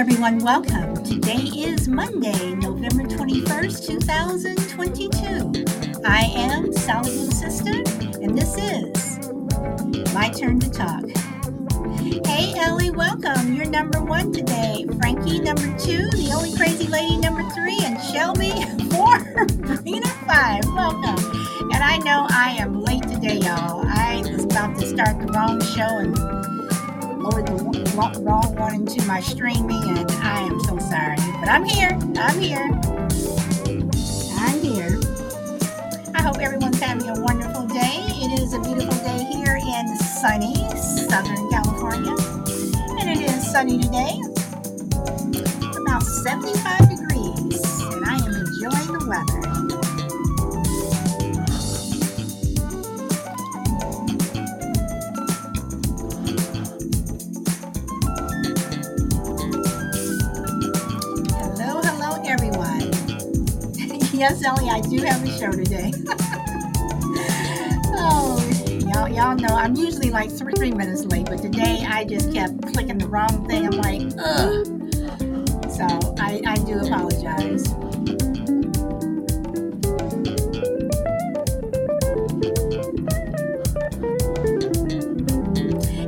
Everyone. Welcome. Today is Monday, November 21st, 2022. I am Sally Blue Sister, and this is My Turn to Talk. Hey, Ellie, welcome. You're number one today. Frankie, number two. The only crazy lady, number three. And Shelby, four. Brina, five. Welcome. And I know I am late today, y'all. I was about to start the wrong show and lowered the wrong one into my streaming, and I am so sorry. But I'm here. I'm here. I'm here. I hope everyone's having a wonderful day. It is a beautiful day here in sunny Southern California, and it is sunny today. About 75 yes, Ellie, I do have a show today. oh, y'all, y'all know I'm usually like three, three minutes late, but today I just kept clicking the wrong thing. I'm like, ugh. So I, I do apologize.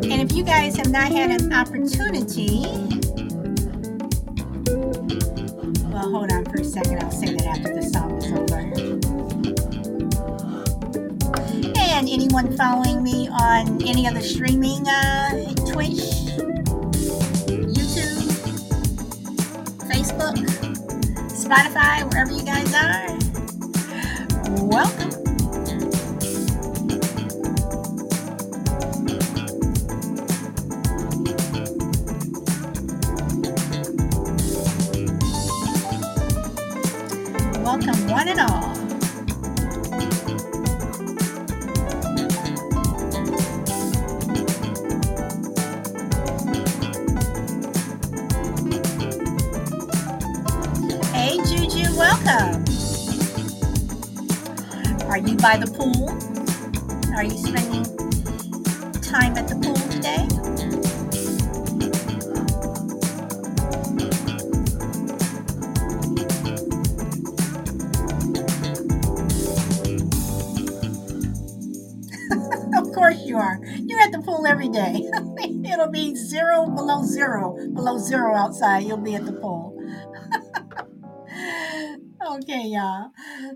And if you guys have not had an opportunity, Following me on any other streaming, uh, Twitch, YouTube, Facebook, Spotify, wherever you guys are, welcome. Welcome, one and all. At the pool. okay, y'all.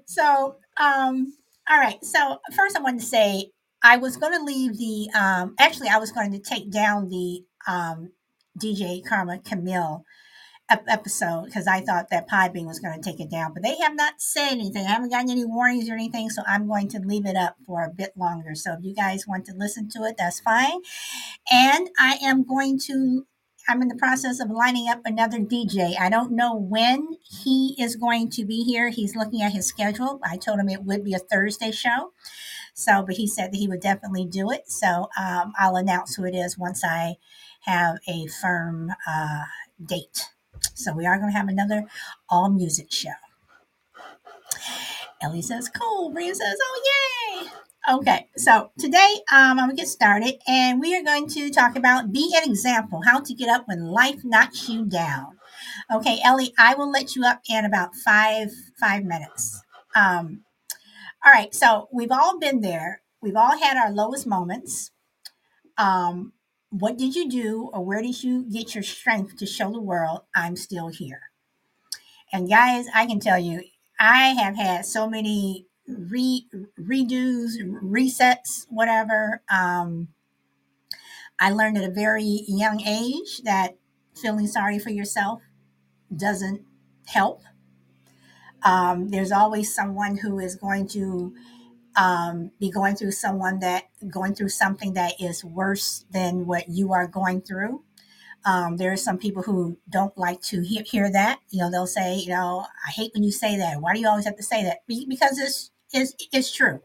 So, um, all right. So first, I wanted to say I was going to leave the. Um, actually, I was going to take down the um, DJ Karma Camille ep- episode because I thought that Pie Podbean was going to take it down, but they have not said anything. I haven't gotten any warnings or anything, so I'm going to leave it up for a bit longer. So if you guys want to listen to it, that's fine. And I am going to. I'm in the process of lining up another DJ. I don't know when he is going to be here. He's looking at his schedule. I told him it would be a Thursday show. So, but he said that he would definitely do it. So um, I'll announce who it is once I have a firm uh, date. So we are going to have another all music show. Ellie says, cool. Bria says, oh, yay. Okay, so today um, I'm to get started and we are going to talk about be an example, how to get up when life knocks you down. Okay, Ellie, I will let you up in about five five minutes. Um, all right, so we've all been there. We've all had our lowest moments. Um, what did you do or where did you get your strength to show the world I'm still here? And guys, I can tell you, I have had so many re redos, resets, whatever. Um, I learned at a very young age that feeling sorry for yourself doesn't help. Um, there's always someone who is going to um, be going through someone that going through something that is worse than what you are going through. Um, there are some people who don't like to hear, hear that. You know, they'll say, you know, I hate when you say that. Why do you always have to say that? Because it's it's it's true.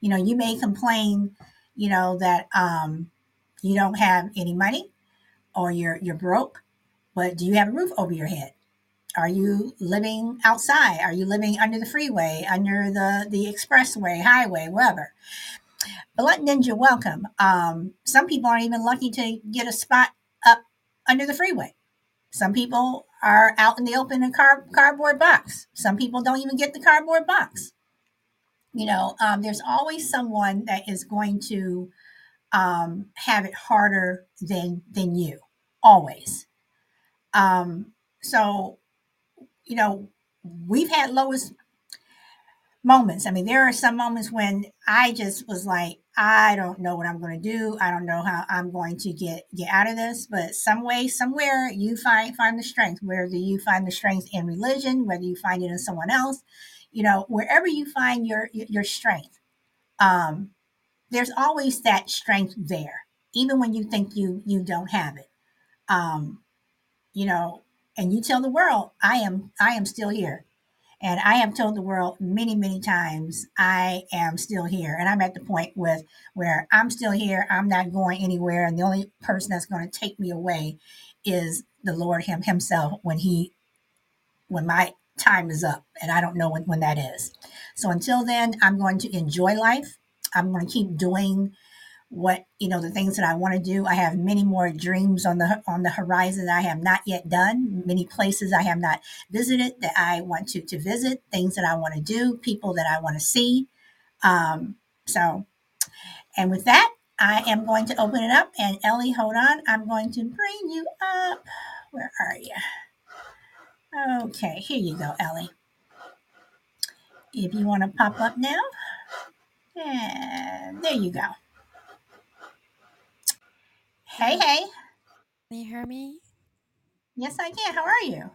You know, you may complain, you know, that um, you don't have any money or you're you're broke, but do you have a roof over your head? Are you living outside? Are you living under the freeway, under the the expressway, highway, wherever? Blunt Ninja, welcome. Um, some people aren't even lucky to get a spot up under the freeway. Some people are out in the open in a car, cardboard box. Some people don't even get the cardboard box. You know, um, there's always someone that is going to um, have it harder than than you. Always. Um, so, you know, we've had lowest moments. I mean, there are some moments when I just was like, I don't know what I'm going to do. I don't know how I'm going to get get out of this. But some way, somewhere, you find find the strength. Whether you find the strength in religion, whether you find it in someone else, you know, wherever you find your your strength, um, there's always that strength there, even when you think you you don't have it. Um, you know, and you tell the world, I am I am still here. And I have told the world many, many times, I am still here. And I'm at the point with where I'm still here. I'm not going anywhere. And the only person that's going to take me away is the Lord Him Himself when He when my time is up. And I don't know when, when that is. So until then, I'm going to enjoy life. I'm going to keep doing what you know the things that I want to do. I have many more dreams on the on the horizon that I have not yet done. Many places I have not visited that I want to to visit. Things that I want to do. People that I want to see. Um, so, and with that, I am going to open it up. And Ellie, hold on. I'm going to bring you up. Where are you? Okay, here you go, Ellie. If you want to pop up now, and there you go. Hey, hey. Can you hear me? Yes, I can. How are you?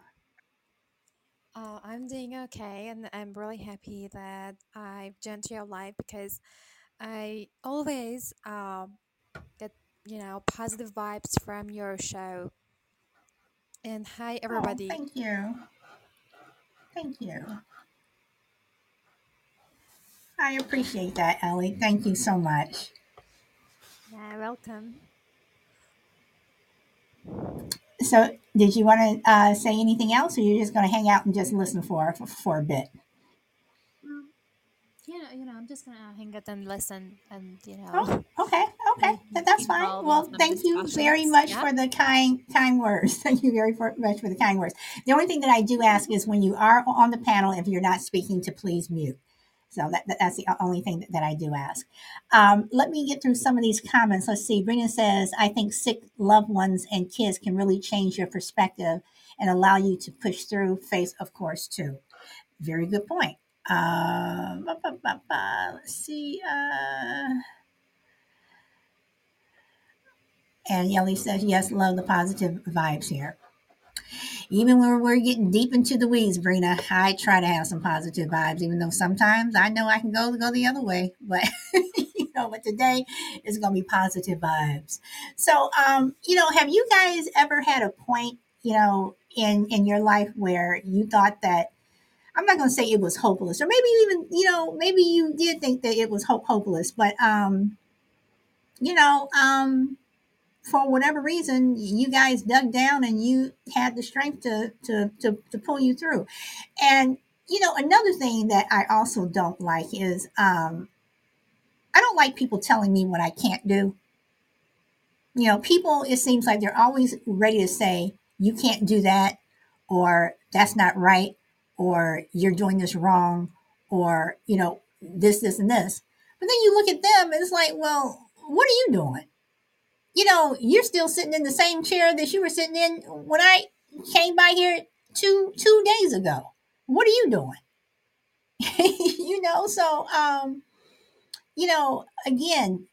Uh, I'm doing okay, and I'm really happy that I've joined your life because I always uh, get you know positive vibes from your show. And hi, everybody. Oh, thank you. Thank you. I appreciate that, Ellie. Thank you so much. Yeah, welcome. So, did you want to uh, say anything else, or you're just going to hang out and just listen for for, for a bit? You know, you know, I'm just gonna hang out and listen, and you know. Oh, okay, okay, that's fine. Well, thank you very much yeah. for the kind kind words. Thank you very much for the kind words. The only thing that I do ask is when you are on the panel, if you're not speaking, to please mute. So that, that, that's the only thing that, that I do ask. Um, let me get through some of these comments. Let's see. Brina says, I think sick loved ones and kids can really change your perspective and allow you to push through faith, of course, too. Very good point. Uh, let's see. Uh, and Yelly says, yes, love the positive vibes here even when we're getting deep into the weeds, Brina, I try to have some positive vibes, even though sometimes I know I can go go the other way. But you know, but today is gonna be positive vibes. So um, you know, have you guys ever had a point, you know, in in your life where you thought that I'm not going to say it was hopeless, or maybe even, you know, maybe you did think that it was hope hopeless, but, um, you know, um, for whatever reason, you guys dug down and you had the strength to, to, to, to pull you through. And, you know, another thing that I also don't like is um, I don't like people telling me what I can't do. You know, people, it seems like they're always ready to say, you can't do that, or that's not right, or you're doing this wrong, or, you know, this, this, and this. But then you look at them and it's like, well, what are you doing? you know, you're still sitting in the same chair that you were sitting in when I came by here two two days ago. What are you doing? you know, so um, you know, again,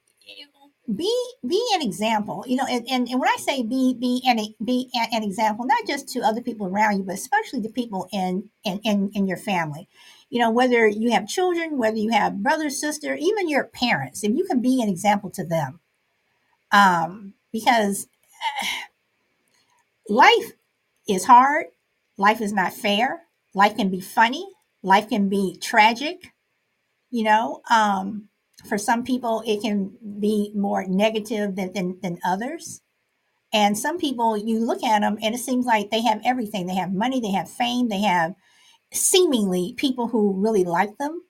be be an example. You know, and, and, and when I say be be an be an example, not just to other people around you, but especially to people in in in, in your family. You know, whether you have children, whether you have brother, sister, even your parents, if you can be an example to them, um, because life is hard. Life is not fair. Life can be funny. Life can be tragic. You know, um, for some people, it can be more negative than, than, than others. And some people, you look at them and it seems like they have everything. They have money, they have fame, they have seemingly people who really like them,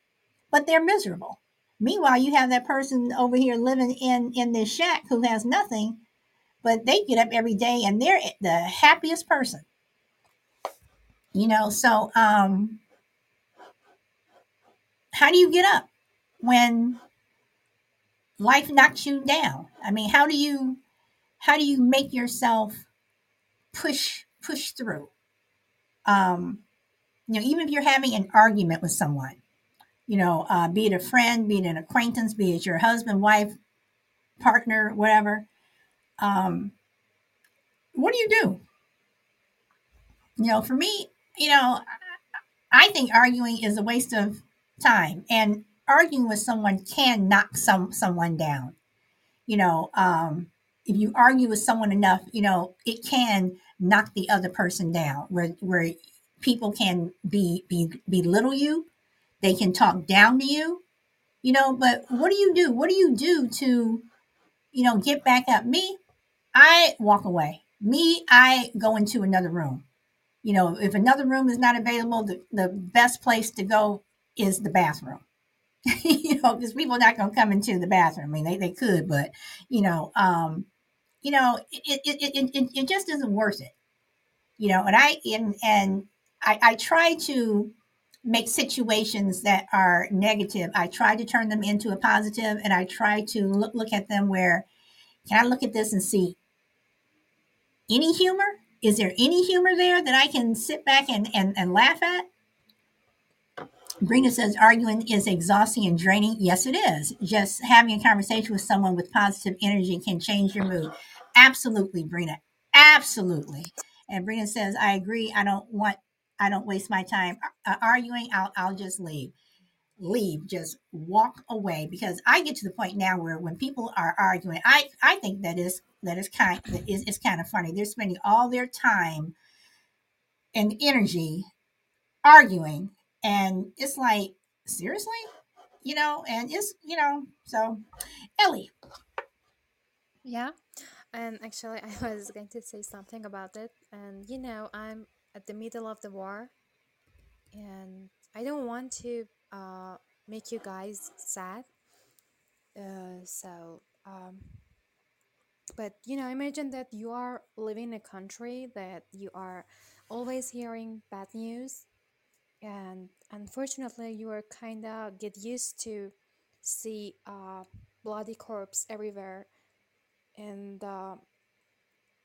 but they're miserable. Meanwhile, you have that person over here living in in this shack who has nothing, but they get up every day and they're the happiest person. You know, so um, how do you get up when life knocks you down? I mean, how do you how do you make yourself push push through? Um, you know, even if you're having an argument with someone, you know, uh, be it a friend, be it an acquaintance, be it your husband, wife, partner, whatever. Um, what do you do? You know, for me, you know, I think arguing is a waste of time, and arguing with someone can knock some someone down. You know, um, if you argue with someone enough, you know, it can knock the other person down. Where where people can be be belittle you, they can talk down to you, you know. But what do you do? What do you do to, you know, get back up? Me, I walk away. Me, I go into another room. You know, if another room is not available, the, the best place to go is the bathroom. you know, because people are not going to come into the bathroom. I mean, they, they could, but you know, um, you know, it, it, it, it, it just isn't worth it. You know, and I and and I, I try to make situations that are negative. I try to turn them into a positive, and I try to look, look at them where can I look at this and see any humor? Is there any humor there that I can sit back and, and, and laugh at? Brina says arguing is exhausting and draining. Yes, it is. Just having a conversation with someone with positive energy can change your mood. Absolutely, Brina. Absolutely. And Brina says, I agree. I don't want, I don't waste my time uh, arguing. I'll, I'll just leave. Leave. Just walk away because I get to the point now where when people are arguing, I, I think that is that is kind that is, is kind of funny. They're spending all their time and energy arguing, and it's like seriously, you know. And it's you know so, Ellie. Yeah. And actually, I was going to say something about it. And you know, I'm at the middle of the war, and I don't want to uh, make you guys sad. Uh, so, um, but you know, imagine that you are living in a country that you are always hearing bad news, and unfortunately, you are kind of get used to see uh, bloody corpse everywhere. And uh,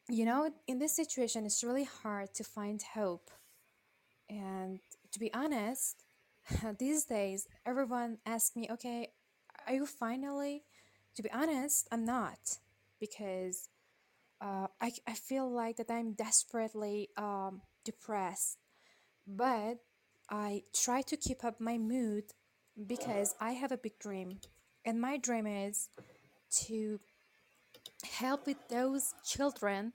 you know in this situation it's really hard to find hope. And to be honest these days everyone asks me okay are you finally? To be honest i'm not. Because uh, I, I feel like that i'm desperately um, depressed. But i try to keep up my mood because i have a big dream. And my dream is to help with those children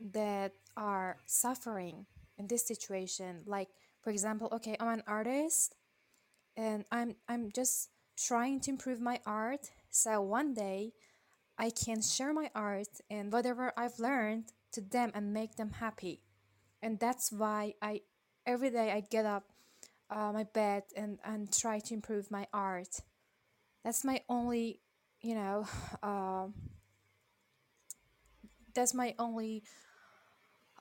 that are suffering in this situation. Like for example okay i'm an artist and i'm i'm just trying to improve my art. So one day i can share my art and whatever i've learned to them and make them happy. And that's why i every day i get up uh, my bed and and try to improve my art that's my only you know uh, that's my only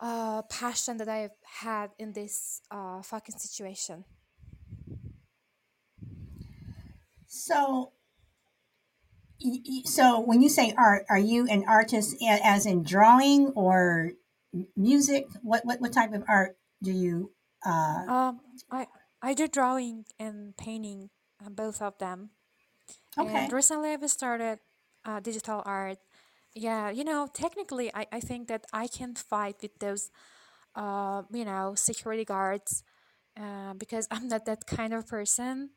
uh, passion that I've had in this uh, fucking situation. So, so when you say art, are you an artist as in drawing or music? What what, what type of art do you? Uh... Um, I I do drawing and painting, uh, both of them. Okay. And recently, I've started uh, digital art yeah, you know, technically, I, I think that I can fight with those, uh, you know, security guards uh, because I'm not that kind of person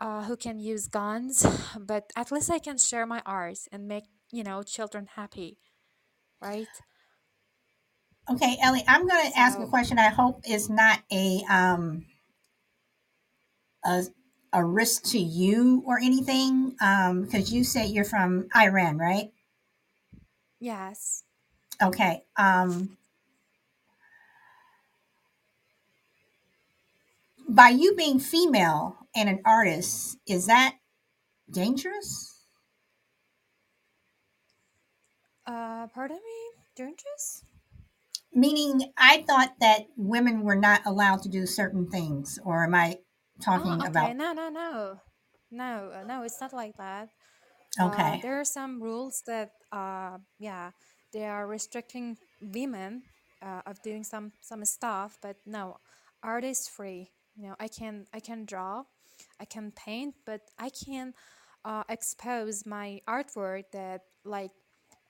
uh, who can use guns. But at least I can share my art and make, you know, children happy, right? Okay, Ellie, I'm going to ask a question. I hope is not a um a a risk to you or anything um because you said you're from Iran, right? Yes. Okay. Um, by you being female and an artist, is that dangerous? Uh, pardon me? dangerous? Meaning, I thought that women were not allowed to do certain things, or am I talking Oh, okay. about? No, no, no, no, uh, no. It's not like that. Uh, Okay, there are some rules that, uh, yeah, they are restricting women uh, of doing some some stuff. But no, art is free. You know, I can I can draw, I can paint, but I can uh, expose my artwork that like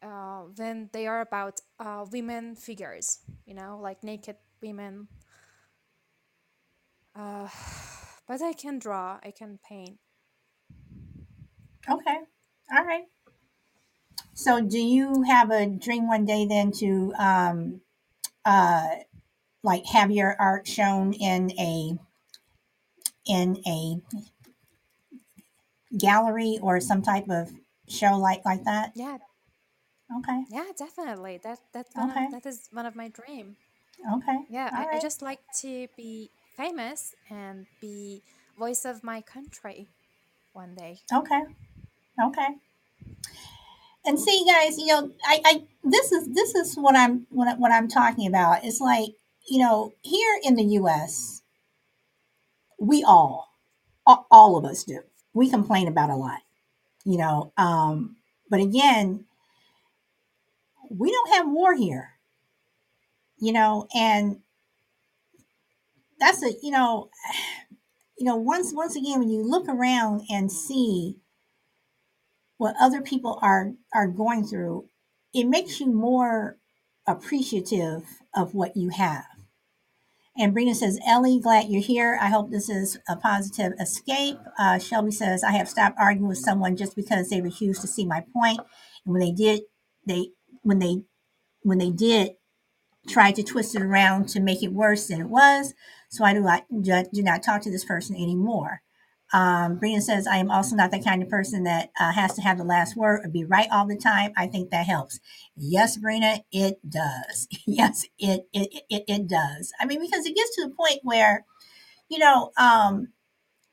uh, when they are about uh, women figures. You know, like naked women. Uh, but I can draw, I can paint. okay, all right. So, do you have a dream one day then to um, uh, like have your art shown in a in a gallery or some type of show like like that? Yeah, Okay, yeah, definitely. That that's one of okay, that is one of my dream. okay, Yeah, I, I just like to be famous and be voice of my country one day. okay, okay. And see, guys, you know, I, I this is this is what I'm what, what I'm talking about. It's like you know, here in the U.S., we all all of us do. We complain about a lot, you know. Um, but again, we don't have war here, you know, and that's a you know, you know, once once again, when you look around and see what other people are are going through, it makes you more appreciative of what you have. And Brina says, Ellie, glad you're here. I hope this is a positive escape. Uh, Shelby says, I have stopped arguing with someone just because they refused to see my point. And when they did, they when they when they did try to twist it around to make it worse than it was. So I do not do not talk to this person anymore. Um, Brina says, I am also not the kind of person that uh, has to have the last word or be right all the time. I think that helps. Yes, Brina, it does. yes, it, it, it, it does. I mean, because it gets to the point where, you know, um,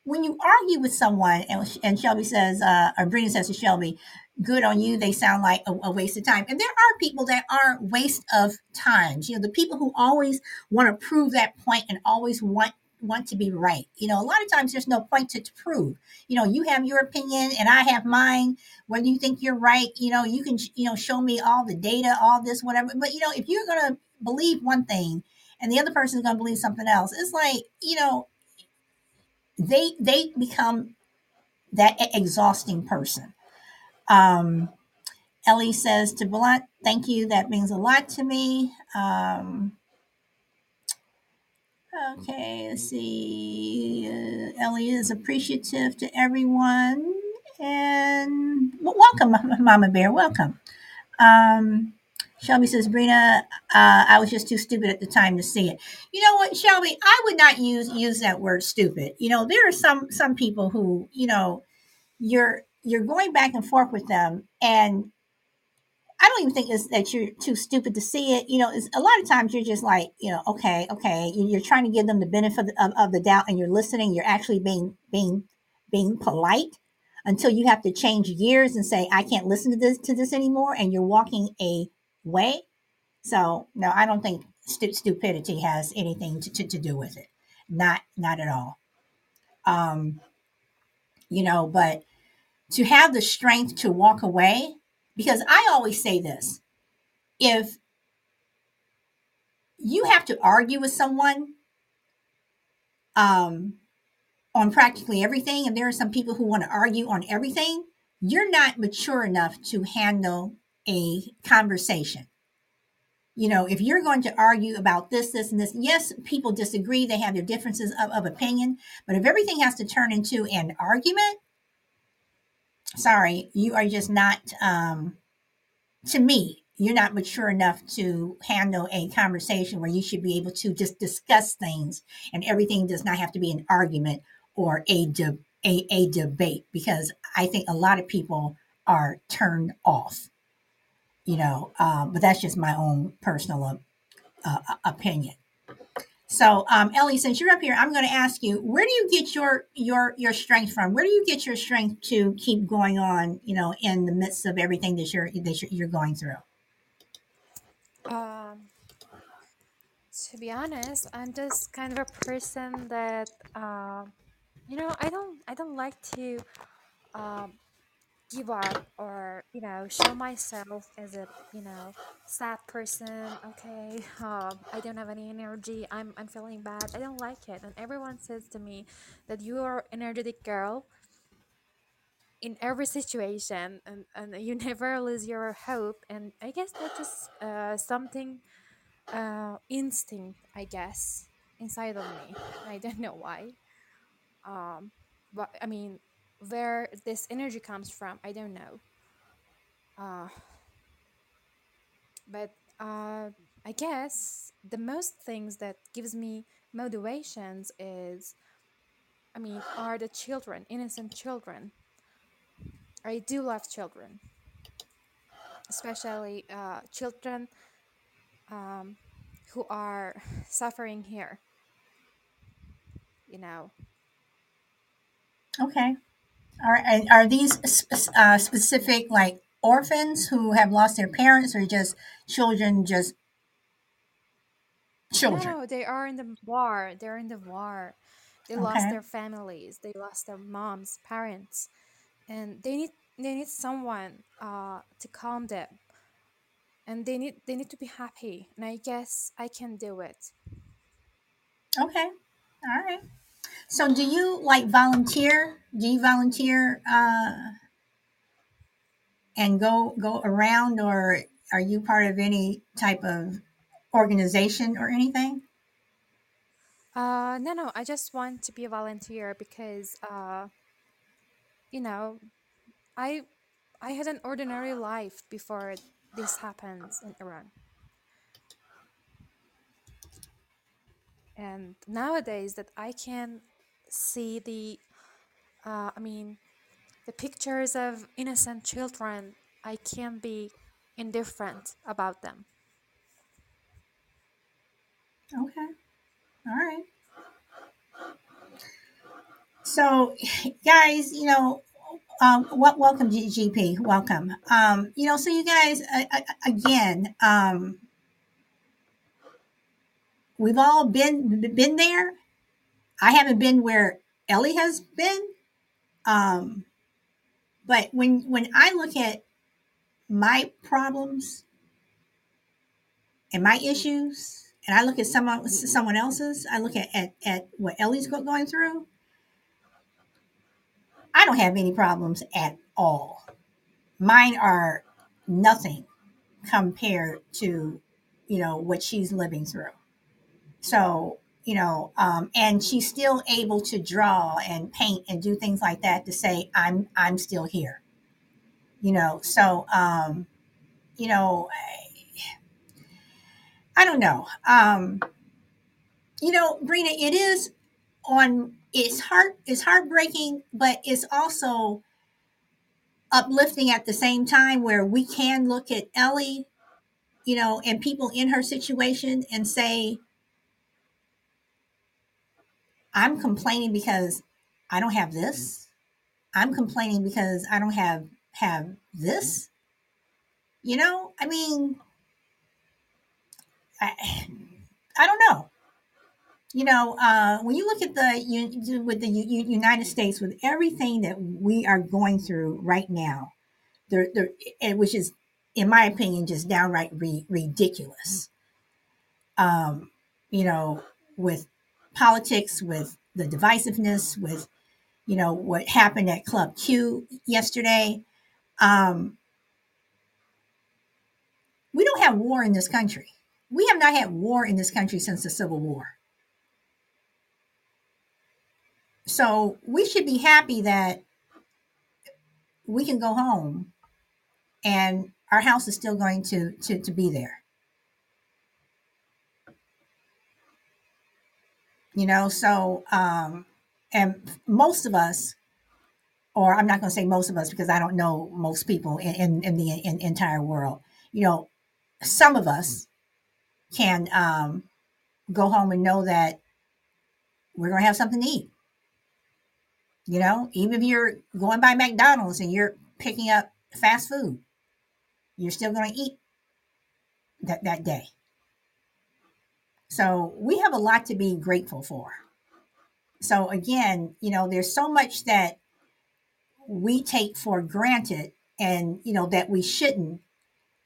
when you argue with someone, and, and Shelby says, uh, or Brina says to Shelby, good on you, they sound like a, a waste of time. And there are people that are waste of times. You know, the people who always want to prove that point and always want want to be right. You know, a lot of times there's no point to, to prove. You know, you have your opinion and I have mine. Whether you think you're right, you know, you can you know show me all the data, all this, whatever. But you know, if you're gonna believe one thing and the other person's gonna believe something else, it's like you know, they they become that exhausting person. Um, Ellie says to Blunt, thank you. That means a lot to me. Um, okay, let's see. Uh, Ellie is appreciative to everyone. And w- welcome, Mama Bear. Welcome. Um, Shelby says, Brina, uh, I was just too stupid at the time to see it. You know what, Shelby? I would not use use that word stupid. You know, there are some some people who, you know, you're you're going back and forth with them and I don't even think it's that you're too stupid to see it. You know, a lot of times you're just like, you know, okay, okay. You- You're trying to give them the benefit of, of the doubt, and you're listening. You're actually being being being polite until you have to change gears and say, I can't listen to this to this anymore, and you're walking away. So no, I don't think stu- stupidity has anything to, to, to do with it. Not not at all. Um, you know, but to have the strength to walk away, because I always say this if you have to argue with someone um, on practically everything, and there are some people who want to argue on everything, you're not mature enough to handle a conversation. You know, if you're going to argue about this, this, and this, yes, people disagree, they have their differences of, of opinion, but if everything has to turn into an argument, sorry, you are just not, um, to me, you're not mature enough to handle a conversation where you should be able to just discuss things and everything does not have to be an argument or a, de- a, a debate because I think a lot of people are turned off, you know, um, but that's just my own personal uh, uh, opinion. So, um, Ellie, since you're up here, I'm going to ask you: Where do you get your your your strength from? Where do you get your strength to keep going on? You know, in the midst of everything that you're that you're, going through. Um, to be honest, I'm just kind of a person that, um, you know, I don't, I don't like to um, give up or you know show myself as a you know sad person. Okay, um, I don't have any energy. I'm, I'm feeling bad. I don't like it, and everyone says to me that you are energetic girl in every situation and, and you never lose your hope and i guess that's just uh, something uh, instinct i guess inside of me i don't know why um but i mean where this energy comes from i don't know uh but uh i guess the most things that gives me motivations is i mean are the children innocent children i do love children especially uh, children um, who are suffering here. You know, Okay. Are and are these sp- uh, specific like orphans who have lost their parents, or just children? Just children. no, they are in the war. They're in the war. They lost Okay. their families. They lost their moms, parents, and they need they need someone uh, to calm them. And they need they need to be happy. And I guess I can do it. Okay. All right. So, do you like volunteer? Do you volunteer uh, and go go around, or are you part of any type of organization or anything? Uh, no, no. I just want to be a volunteer because uh, you know I I had an ordinary life before this happens in Iran. And nowadays that I can see the uh, I mean the pictures of innocent children, I can be indifferent about them. Okay. All right. So, guys, you know, um, wel- welcome, GP. Welcome. Um, you know, so you guys, uh, uh, again, um, we've all been been there. I haven't been where Ellie has been, um, but when when I look at my problems and my issues, and I look at someone someone else's, I look at at, at what Ellie's going through. I don't have any problems at all. Mine are nothing compared to, you know, what she's living through. So, you know, um, and she's still able to draw and paint and do things like that to say, I'm, I'm still here, you know? So, um, you know, I, I don't know. Um, you know, Brina, it is on, it's heart, it's heartbreaking, but it's also uplifting at the same time where we can look at Ellie, you know, and people in her situation and say, I'm complaining because I don't have this. I'm complaining because I don't have have this. You know, I mean, I, I don't know. You know, uh, when you look at the you, with the United States, with everything that we are going through right now, there, there, which is, in my opinion, just downright re- ridiculous. Um, you know, with politics, with the divisiveness, with you know what happened at Club Q yesterday. Um, we don't have war in this country. We have not had war in this country since the Civil War. So we should be happy that we can go home and our house is still going to to, to be there. You know, so um and most of us or I'm not going to say most of us because I don't know most people in, in, in the in, entire world. You know, some of us can um, go home and know that we're going to have something to eat. You know, even if you're going by McDonald's and you're picking up fast food, you're still going to eat that, that day. So we have a lot to be grateful for. So again, you know, there's so much that we take for granted and, you know, that we shouldn't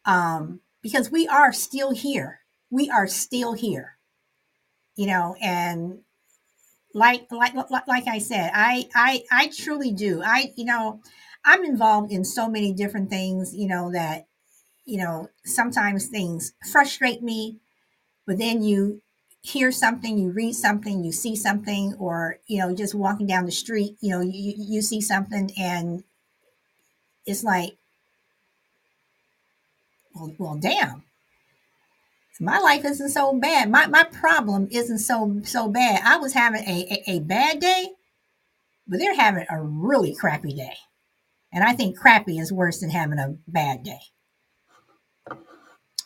um, because we are still here. We are still here, you know, and like, like, like I said, I, I, I truly do. I, you know, I'm involved in so many different things, you know, that, you know, sometimes things frustrate me, but then you hear something, you read something, you see something, or, you know, just walking down the street, you know, you, you see something and it's like, well, well, damn. My life isn't so bad. My, my problem isn't so so bad. I was having a, a, a bad day, but they're having a really crappy day. And I think crappy is worse than having a bad day.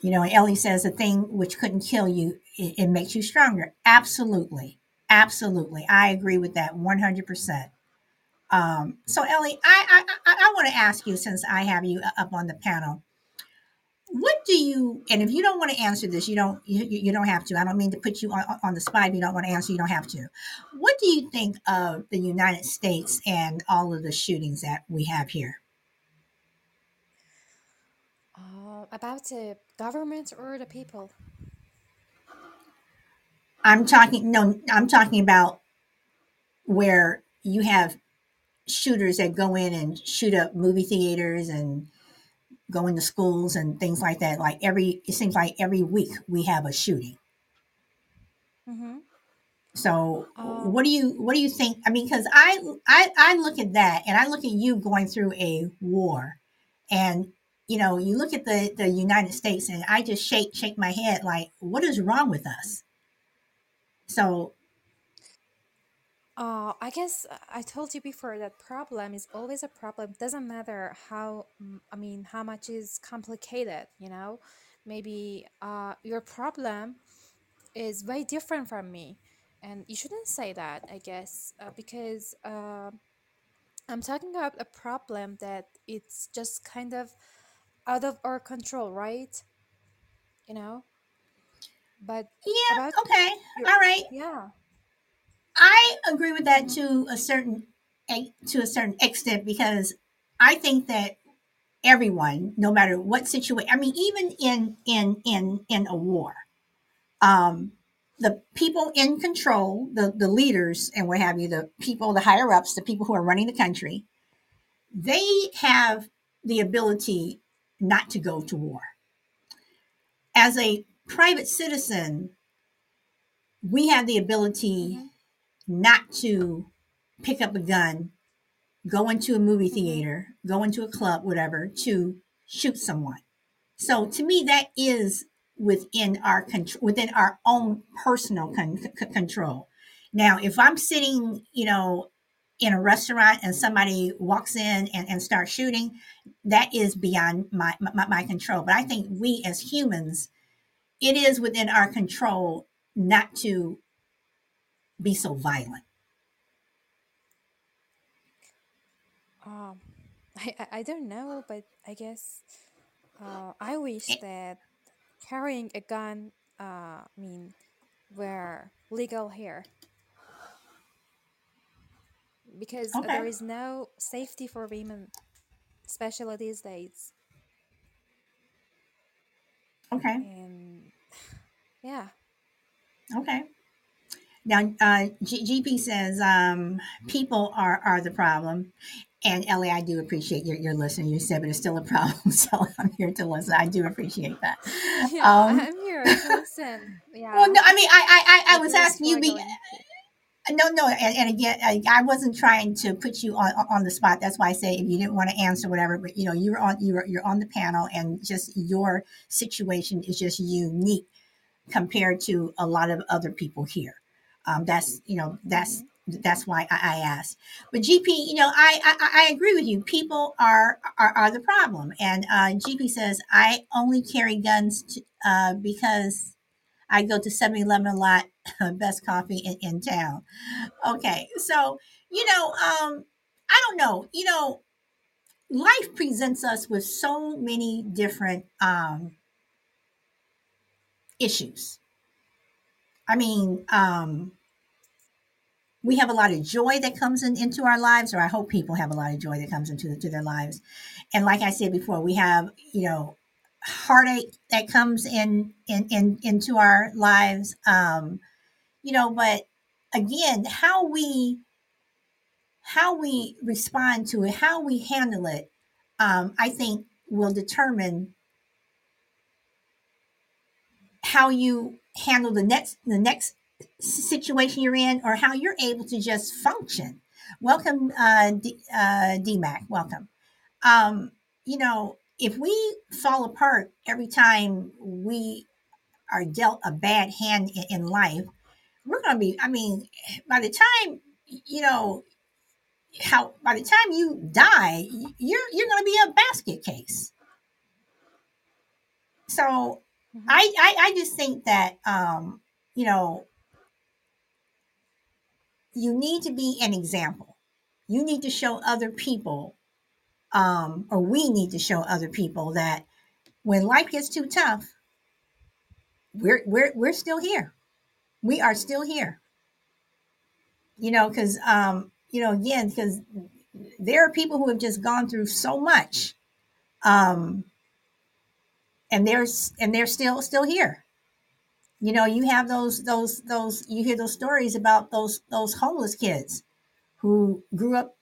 You know, Ellie says a thing which couldn't kill you, it, it makes you stronger. Absolutely. Absolutely. I agree with that 100%. Um, so, Ellie, I, I, I, I want to ask you since I have you up on the panel what do you and if you don't want to answer this you don't you, you don't have to i don't mean to put you on, on the spot if you don't want to answer you don't have to what do you think of the united states and all of the shootings that we have here Uh, about the government or the people? i'm talking no i'm talking about where you have shooters that go in and shoot up movie theaters and go into schools and things like that. Like every, it seems like every week we have a shooting. Mm-hmm. So Um, what do you what do you think? I mean, because I, I I look at that and I look at you going through a war, and you know you look at the the United States and I just shake shake my head like, what is wrong with us? So uh, I guess uh, I told you before that problem is always a problem. Doesn't matter how, I mean, how much is complicated, you know? Maybe uh, your problem is way different from me. And you shouldn't say that, I guess, uh, because uh, I'm talking about a problem that it's just kind of out of our control, right? You know? But yeah, about okay, your, all right. yeah. I agree with that to a certain to a certain extent because I think that everyone, no matter what situation, I mean, even in in in in a war, um, the people in control, the the leaders and what have you, the people, the higher ups, the people who are running the country, they have the ability not to go to war. As a private citizen, we have the ability not to pick up a gun, go into a movie Mm-hmm. theater, go into a club, whatever, to shoot someone. So to me, that is within our control, within our own personal con- c- control. Now, if I'm sitting, you know, in a restaurant and somebody walks in and, and starts shooting, that is beyond my, my my control. But I think we as humans, it is within our control not to be so violent. Um, I, I don't know, but I guess uh, I wish that carrying a gun, uh, I mean, were legal here because Okay, there is no safety for women, especially these days. okay, And yeah, okay. Now, uh, G- GP says um, people are, are the problem. And Ellie, I do appreciate your, your listening. You said, but it's still a problem. So I'm here to listen. I do appreciate that. yeah, Um, I'm here to listen. Yeah. well, no, I mean, I, I, I, I was asking you, be. No, no. And, and again, I, I wasn't trying to put you on, on the spot. That's why I say if you didn't want to answer whatever, but you know, you're on, you're, you're on the panel and just your situation is just unique compared to a lot of other people here. Um, that's you know that's that's why I, I asked. But GP, you know, I, I I agree with you. People are are, are the problem, and uh, GP says I only carry guns to, uh, because I go to 7-Eleven a lot, best coffee in, in town. Okay, so you know, um, I don't know, you know, life presents us with so many different um, issues. I mean, um, we have a lot of joy that comes in, into our lives, or I hope people have a lot of joy that comes into to their lives. And like I said before, we have you know heartache that comes in in, in into our lives. Um, you know, but again, how we how we respond to it, how we handle it, um, I think will determine how you handle the next the next situation you're in or how you're able to just function. Welcome, uh, D, uh, DMAC. Welcome. Um, you know, if we fall apart every time we are dealt a bad hand in, in life, we're going to be, I mean, by the time, you know, how by the time you die, you're you're going to be a basket case. So mm-hmm. I, I I just think that um, you know you need to be an example. You need to show other people, um, or we need to show other people that when life gets too tough, we're we're we're still here. We are still here. You know, because um, you know, again, because there are people who have just gone through so much, um, and there's and they're still still here. You know you have those those those you hear those stories about those those homeless kids who grew up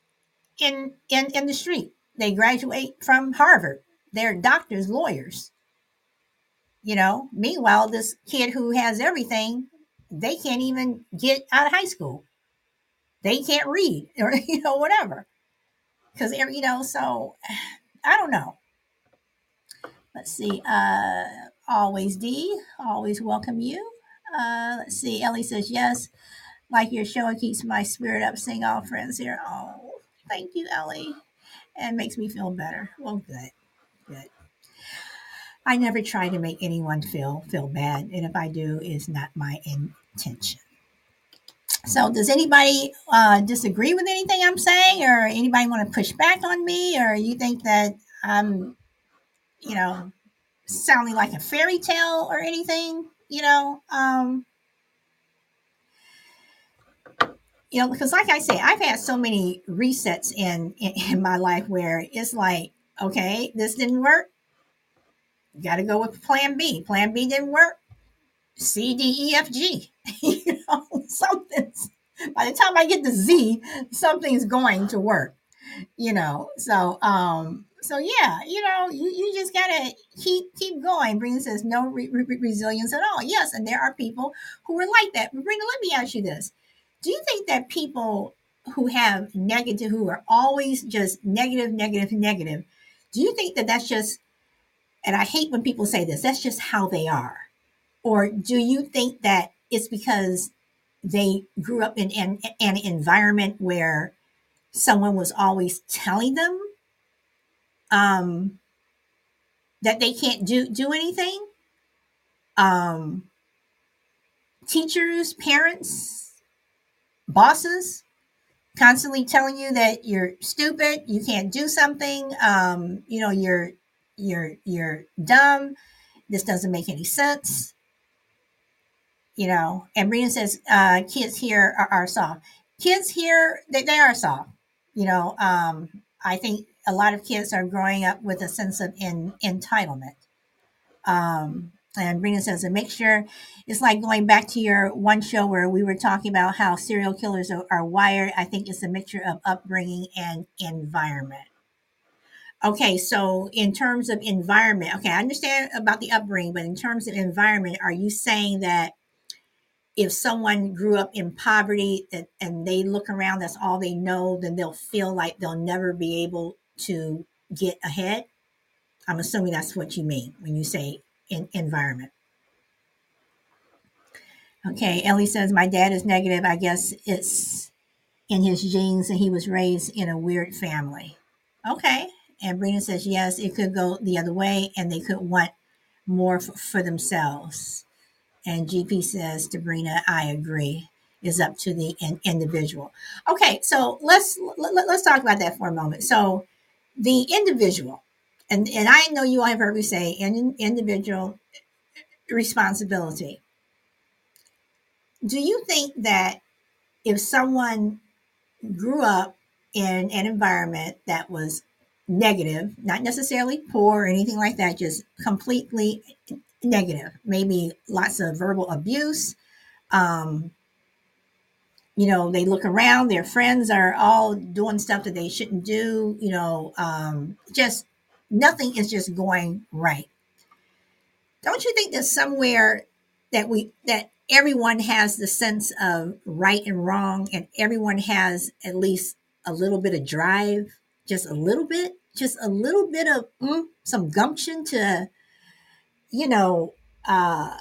in in in the street. They graduate from harvard. They're doctors lawyers. You know meanwhile this kid who has everything they can't even get out of high school they can't read or you know whatever because you know so i don't know let's see uh Always D, always welcome you. Uh, let's see. Ellie says yes. Like your show, it keeps my spirit up. Seeing all friends here. Oh, thank you, Ellie. And makes me feel better. Well, good, good. I never try to make anyone feel feel bad, and if I do, it's not my intention. So, does anybody uh, disagree with anything I'm saying, or anybody want to push back on me, or you think that I'm, you know, sounding like a fairy tale or anything, you know. Um, you know, because like I say, I've had so many resets in, in, in my life where it's like, okay, this didn't work. You Got to go with plan B. Plan B didn't work. C, D, E, F, G. you know, something's, by the time I get to Z, something's going to work, you know. So, um, so yeah, you know, you, you just gotta keep keep going. Brina says no re- re- resilience at all. Yes, and there are people who are like that. Brina, let me ask you this: Do you think that people who have negative, who are always just negative, negative, negative, do you think that that's just? And I hate when people say this. That's just how they are, or do you think that it's because they grew up in an, an environment where someone was always telling them um, that they can't do do anything. Um, teachers, parents, bosses, constantly telling you that you're stupid, you can't do something, um, you know, you're you're you're dumb, this doesn't make any sense. You know, and Brina says uh, kids here are, are soft. Kids here, they, they are soft. You know, um, I think a lot of kids are growing up with a sense of in, entitlement. Um, and Brina says a mixture. It's like going back to your one show where we were talking about how serial killers are, are wired. I think it's a mixture of upbringing and environment. Okay, so in terms of environment, okay, I understand about the upbringing, but in terms of environment, are you saying that if someone grew up in poverty and they look around, that's all they know, then they'll feel like they'll never be able to get ahead. I'm assuming that's what you mean when you say in, environment. Okay, Ellie says, My dad is negative. I guess it's in his genes and he was raised in a weird family. Okay. And Brina says, Yes, it could go the other way and they could want more for, for themselves. And GP says to Brina, I agree is up to the in, individual. Okay, so let's let, us let us talk about that for a moment. So the individual, and, and I know you all have heard me say in, individual responsibility. Do you think that if someone grew up in an environment that was negative, not necessarily poor or anything like that, just completely negative, maybe lots of verbal abuse, um, you know, they look around, their friends are all doing stuff that they shouldn't do, you know, um, just nothing is just going right. Don't you think there's somewhere that we, that everyone has the sense of right and wrong and everyone has at least a little bit of drive, just a little bit, just a little bit of mm, some gumption to, you know, uh,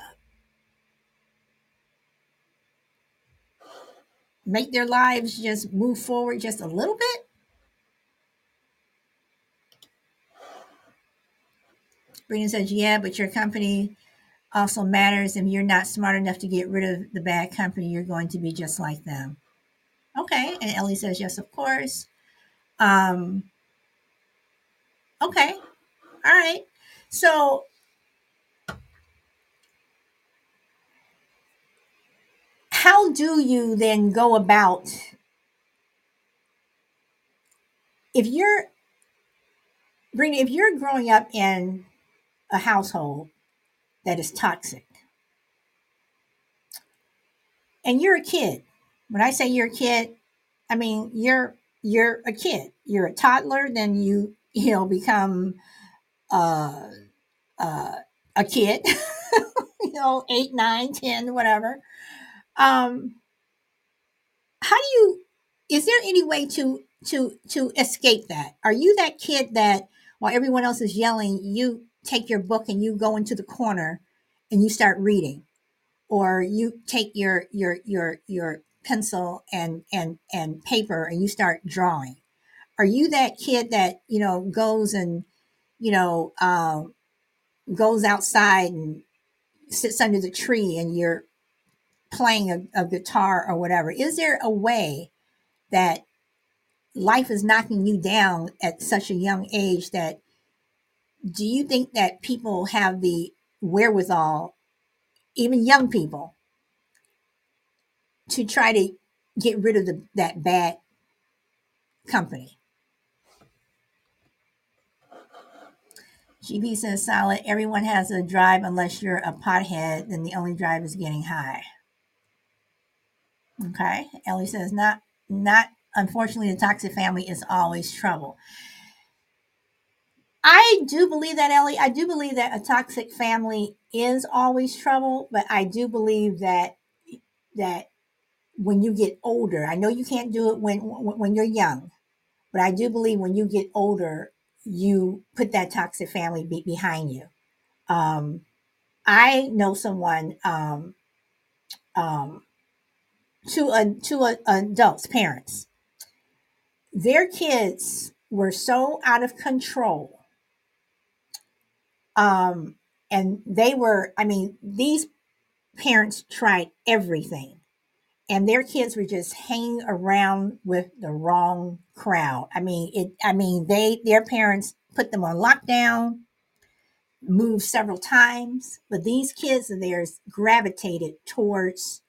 make their lives just move forward just a little bit? Brina says, yeah, but your company also matters. If you're not smart enough to get rid of the bad company, you're going to be just like them. Okay. And Ellie says, yes, of course. Um, okay. All right. So how do you then go about if you're Brina, if you're growing up in a household that is toxic and you're a kid when i say you're a kid i mean you're you're a kid. You're a toddler then you you know become uh, uh, a kid you know eight nine ten whatever um how do you is there any way to to to escape that? Are you that kid that while everyone else is yelling you take your book and you go into the corner and you start reading? Or you take your your your your pencil and and and paper and you start drawing? Are you that kid that you know goes and you know uh, goes outside and sits under the tree and you're playing a, a guitar or whatever is there a way that life is knocking you down at such a young age that do you think that people have the wherewithal, even young people, to try to get rid of the, that bad company? GB says solid. Everyone has a drive unless you're a pothead, then the only drive is getting high. Okay. Ellie says not not unfortunately the toxic family is always trouble. I do believe that, Ellie. I do believe that a toxic family is always trouble, but I do believe that that when you get older, I know you can't do it when when you're young, but I do believe when you get older, you put that toxic family be, behind you. Um, I know someone, um, um, uh, two uh, adults, parents. Their kids were so out of control um, and they were, I mean, these parents tried everything and their kids were just hanging around with the wrong crowd. I mean, it, I mean, they, their parents put them on lockdown, moved several times, but these kids of theirs gravitated towards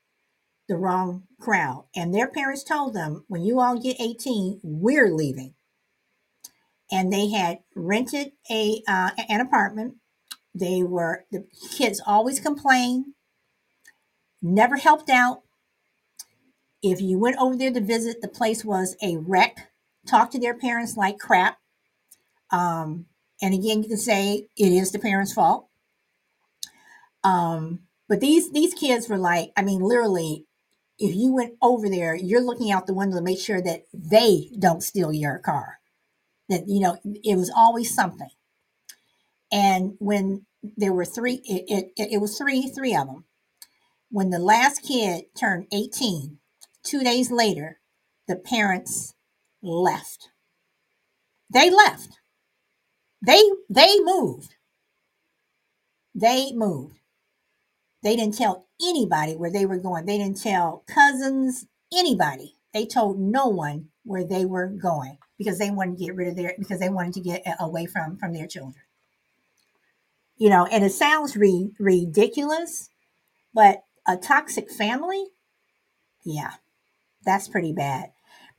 the wrong crowd. And their parents told them, when you all get 18, we're leaving. And they had rented a uh, an apartment they were, the kids always complained, never helped out. If you went over there to visit, the place was a wreck. Talk to their parents like crap. Um, and again, you can say it is the parents' fault. Um, but these these kids were like, I mean, literally, if you went over there, you're looking out the window to make sure that they don't steal your car. That you know, it was always something. And when there were three, it, it, it was three, three of them. When the last kid turned 18, two days later, the parents left. They left. They they moved. They moved. They didn't tell anybody where they were going. They didn't tell cousins, anybody. They told no one where they were going because they wanted to get rid of their because they wanted to get away from from their children you know, and it sounds re- ridiculous, but a toxic family, yeah, that's pretty bad.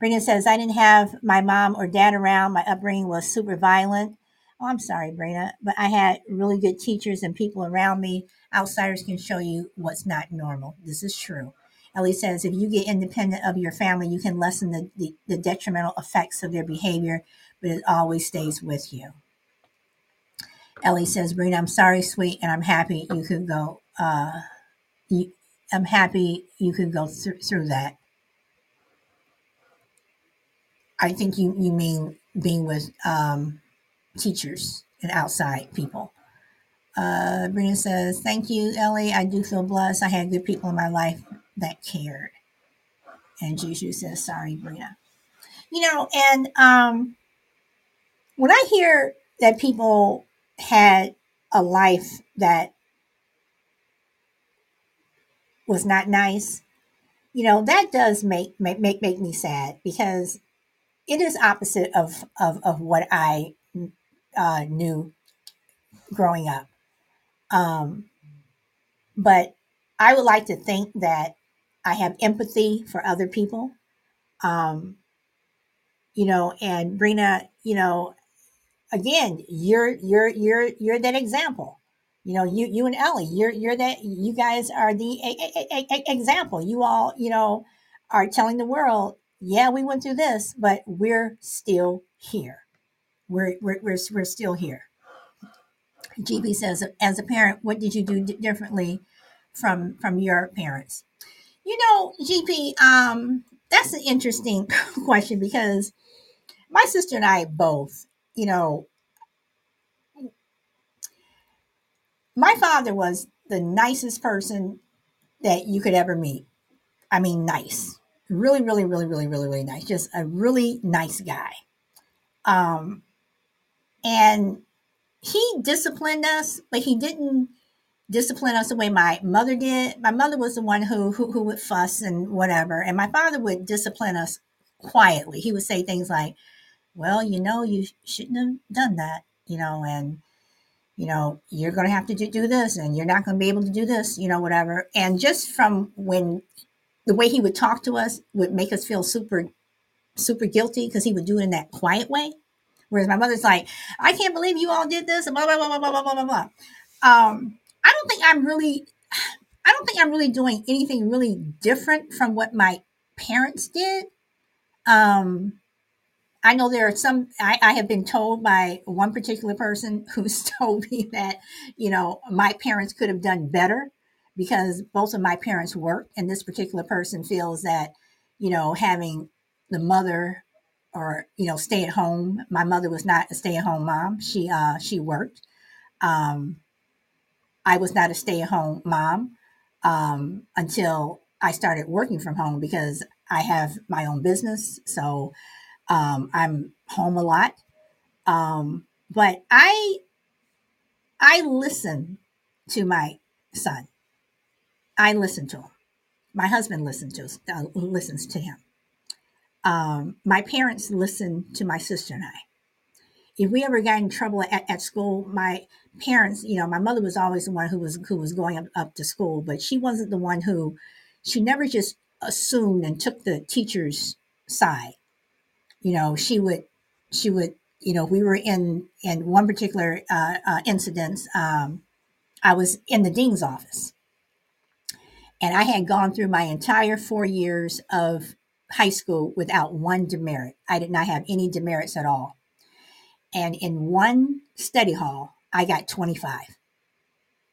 Brina says, I didn't have my mom or dad around. My upbringing was super violent. Oh, I'm sorry, Brina, but I had really good teachers and people around me. Outsiders can show you what's not normal. This is true. Ellie says, if you get independent of your family, you can lessen the, the, the detrimental effects of their behavior, but it always stays with you. Ellie says, Brina, I'm sorry, sweet, and I'm happy you could go. Uh, you, I'm happy you could go th- through that. I think you, you mean being with um, teachers and outside people. Uh, Brina says, Thank you, Ellie. I do feel blessed. I had good people in my life that cared. And Juju says, Sorry, Brina. You know, and um, when I hear that people had a life that was not nice, you know, that does make make make, make me sad because it is opposite of of, of what I uh, knew growing up. Um, but I would like to think that I have empathy for other people. Um, you know, and Brina, you know, again, you're you're you're you're that example. You know, you you and Ellie, you're you're that you guys are the a, a, a, example. You all, you know, are telling the world, yeah, we went through this, but we're still here. We're we're we're, we're still here. GB says, as a parent, what did you do differently from from your parents? You know, GP, um, that's an interesting question because my sister and I both, you know, my father was the nicest person that you could ever meet. I mean, nice. Really, really, really, really, really, really nice. Just a really nice guy. Um, and he disciplined us, but he didn't discipline us the way my mother did. My mother was the one who, who who would fuss and whatever, and my father would discipline us quietly. He would say things like, "Well, you know, you shouldn't have done that," you know, and you know, you're going to have to do, do this, and you're not going to be able to do this, you know, whatever. And just from when the way he would talk to us would make us feel super super guilty because he would do it in that quiet way. Whereas my mother's like, I can't believe you all did this, and blah blah blah blah blah blah blah blah. Um, I don't think I'm really, I don't think I'm really doing anything really different from what my parents did. Um, I know there are some, I, I, have been told by one particular person who's told me that, you know, my parents could have done better because both of my parents worked. And this particular person feels that, you know, having the mother or, you know, stay at home, my mother was not a stay at home mom. She, uh, she worked. Um, I was not a stay at home mom um, until I started working from home because I have my own business. So um, I'm home a lot. Um, but I, I listen to my son. I listen to him. My husband listens to uh, listens to him. Um, my parents listened to my sister and I if we ever got in trouble at, at school, my parents, you know, my mother was always the one who was who was going up, up to school, but she wasn't the one who she never just assumed and took the teacher's side. You know, she would she would you know we were in in one particular uh, uh, incident. Um, I was in the dean's office, and I had gone through my entire four years of high school without one demerit. I did not have any demerits at all. And in one study hall, I got 25.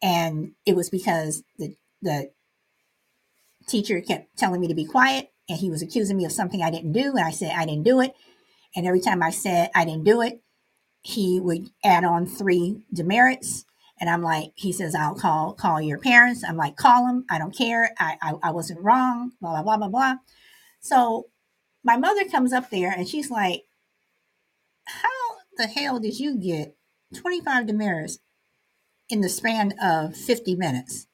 And it was because the, the teacher kept telling me to be quiet and he was accusing me of something I didn't do. And I said, I didn't do it. And every time I said I didn't do it, he would add on three demerits. And I'm like, he says, I'll call call your parents. I'm like, call them. I don't care. I, I, I wasn't wrong, blah, blah, blah, blah, blah. So my mother comes up there and she's like, how the hell did you get 25 demerits in the span of 50 minutes?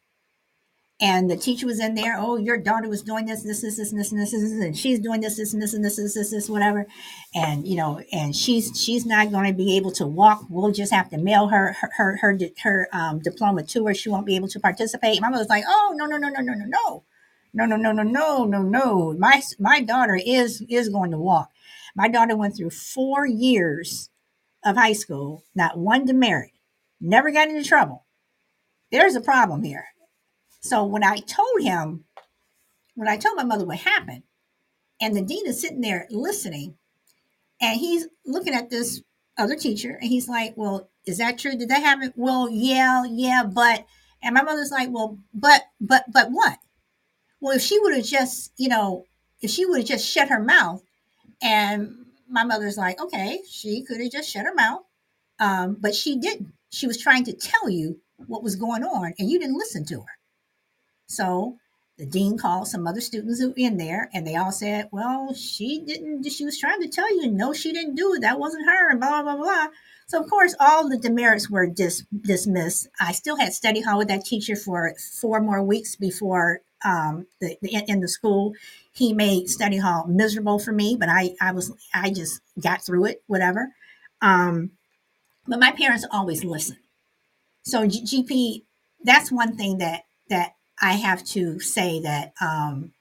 and the teacher was in there. Oh, your daughter was doing this, this, this, this, and this, and this, and this, and she's doing this, this, and this, and this, this, this, this, whatever. And you know, and she's she's not going to be able to walk. We'll just have to mail her her her her, her um, diploma to her. She won't be able to participate. My mother's like, oh no no no no no no no no no no no no no no. My my daughter is is going to walk. My daughter went through four years of high school, not one demerit, never got into trouble. There's a problem here so when I told him, when I told my mother what happened, and the dean is sitting there listening, and he's looking at this other teacher, and he's like, "Well, is that true? Did that happen?" Well, yeah, yeah, but, and my mother's like, "Well, but, but, but what?" Well, if she would have just, you know, if she would have just shut her mouth, and my mother's like, "Okay, she could have just shut her mouth, um, but she didn't. She was trying to tell you what was going on, and you didn't listen to her." So the dean called some other students who were in there, and they all said, "Well, she didn't. She was trying to tell you, no, she didn't do it. That wasn't her." And blah blah blah. So of course, all the demerits were dis- dismissed. I still had study hall with that teacher for four more weeks before um, the, the in the school. He made study hall miserable for me, but I I was I just got through it. Whatever. Um, but my parents always listened. So GP, that's one thing that that I have to say that um,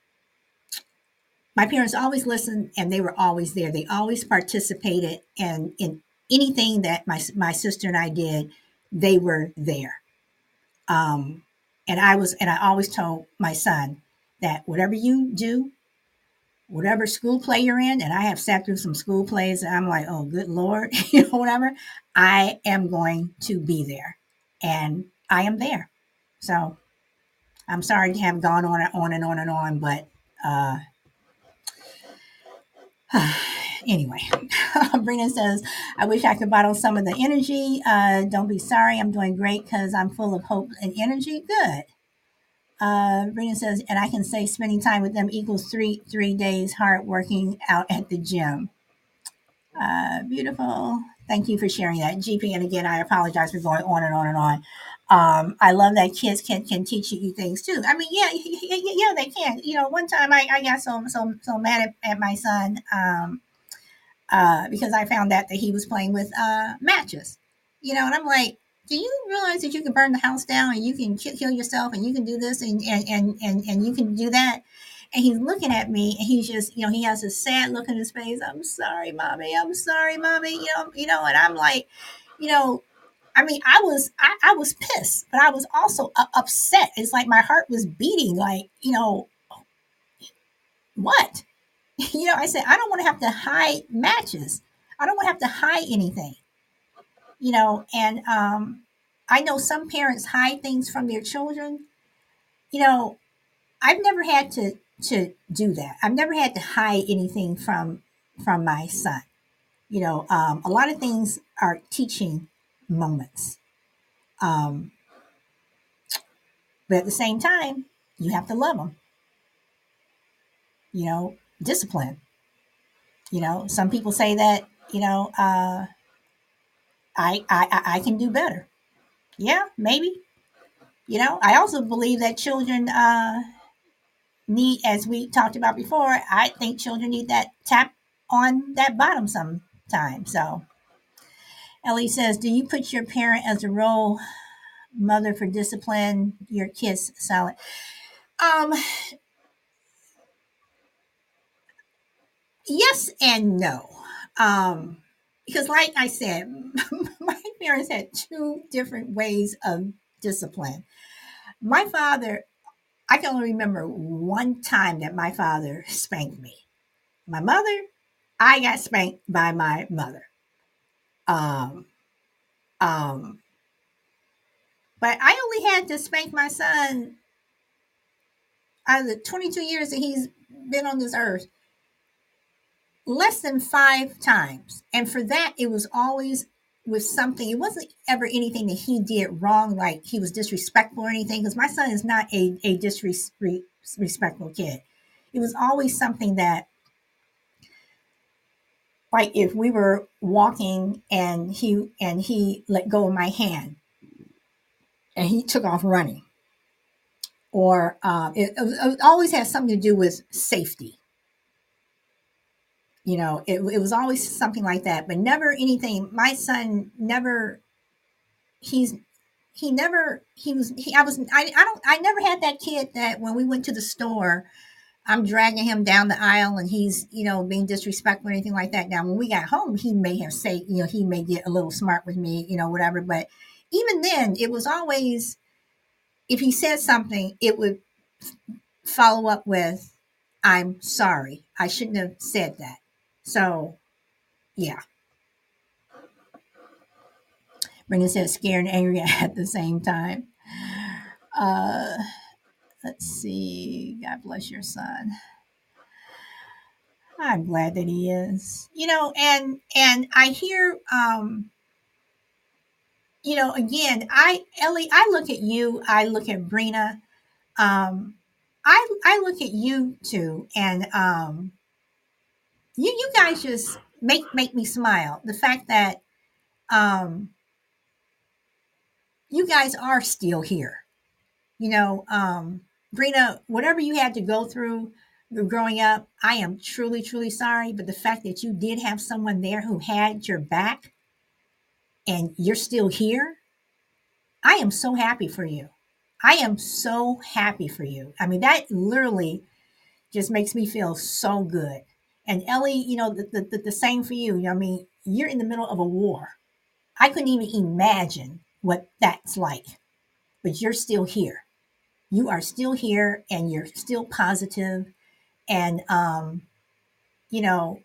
my parents always listened and they were always there. They always participated and in anything that my my sister and I did, they were there. Um, and I was and I always told my son that whatever you do, whatever school play you're in, and I have sat through some school plays and I'm like, oh good lord, you know, whatever, I am going to be there. And I am there. So I'm sorry to have gone on and on and on and on, but uh, anyway, Brina says, I wish I could bottle some of the energy. Uh, don't be sorry. I'm doing great because I'm full of hope and energy. Good. Uh, Brina says, and I can say spending time with them equals three three days hard working out at the gym. Uh, beautiful. Thank you for sharing that, GP. And again, I apologize for going on and on and on. Um, I love that kids can can teach you things too. I mean, yeah, yeah, they can. You know, one time I, I got so so so mad at, at my son um, uh, because I found out that he was playing with uh, matches. You know, and I'm like, do you realize that you can burn the house down and you can kill yourself and you can do this and and and and, and you can do that? And he's looking at me and he's just, you know, he has a sad look in his face. I'm sorry, mommy. I'm sorry, mommy. You know, you know, and I'm like, you know, I mean, I was I, I was pissed, but I was also uh, upset. It's like my heart was beating. Like, you know, what? You know, I said I don't want to have to hide matches. I don't want to have to hide anything. You know, and um, I know some parents hide things from their children. You know, I've never had to to do that. I've never had to hide anything from from my son. You know, um, a lot of things are teaching moments. Um, but at the same time, you have to love them. You know, discipline. You know, some people say that, you know, uh, I, I, I can do better. Yeah, maybe. You know, I also believe that children uh, need, as we talked about before, I think children need that tap on that bottom sometime. So, Ellie says, Do you put your parent as a role mother for discipline your kids silent? Um, yes and no. Um, because, like I said, my parents had two different ways of discipline. My father, I can only remember one time that my father spanked me. My mother, I got spanked by my mother. Um, um, but I only had to spank my son out of the 22 years that he's been on this earth less than five times. And for that, it was always with something. It wasn't ever anything that he did wrong, like he was disrespectful or anything, because my son is not a, a disrespectful kid. It was always something that like if we were walking and he and he let go of my hand and he took off running or um, it, it always has something to do with safety. You know, it, it was always something like that, but never anything. My son never, he's, he never, he was, he, I was, I, I don't, I never had that kid that when we went to the store, I'm dragging him down the aisle and he's, you know, being disrespectful or anything like that. Now, when we got home, he may have said, you know, he may get a little smart with me, you know, whatever. But even then, it was always, if he said something, it would follow up with, I'm sorry. I shouldn't have said that. So, yeah. Brenda says scared and angry at the same time. Uh, let's see. God bless your son. I'm glad that he is. You know, and and I hear um you know, again, I Ellie, I look at you, I look at Brina, um, I I look at you too, and um you you guys just make make me smile. The fact that um you guys are still here. You know, um, Brina, whatever you had to go through growing up, I am truly, truly sorry. But the fact that you did have someone there who had your back and you're still here, I am so happy for you. I am so happy for you. I mean, that literally just makes me feel so good. And Ellie, you know, the, the, the same for you. I mean, you're in the middle of a war. I couldn't even imagine what that's like, but you're still here. You are still here and you're still positive. and um, you know,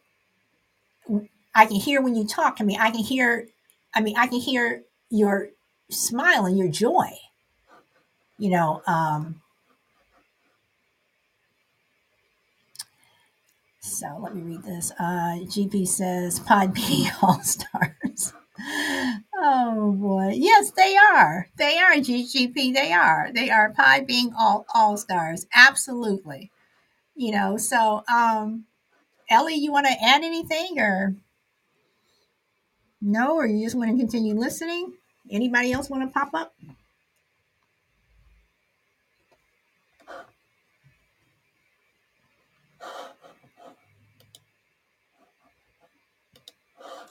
I can hear when you talk. I mean, I can hear. I mean, I can hear your smile and your joy. You know. Um, so let me read this. Uh, GP says Pod B All Stars. oh boy, yes, they are. They are GGP. They are. They are Podbean all all stars. Absolutely you know so um ellie you want to add anything or no or you just want to continue listening anybody else want to pop up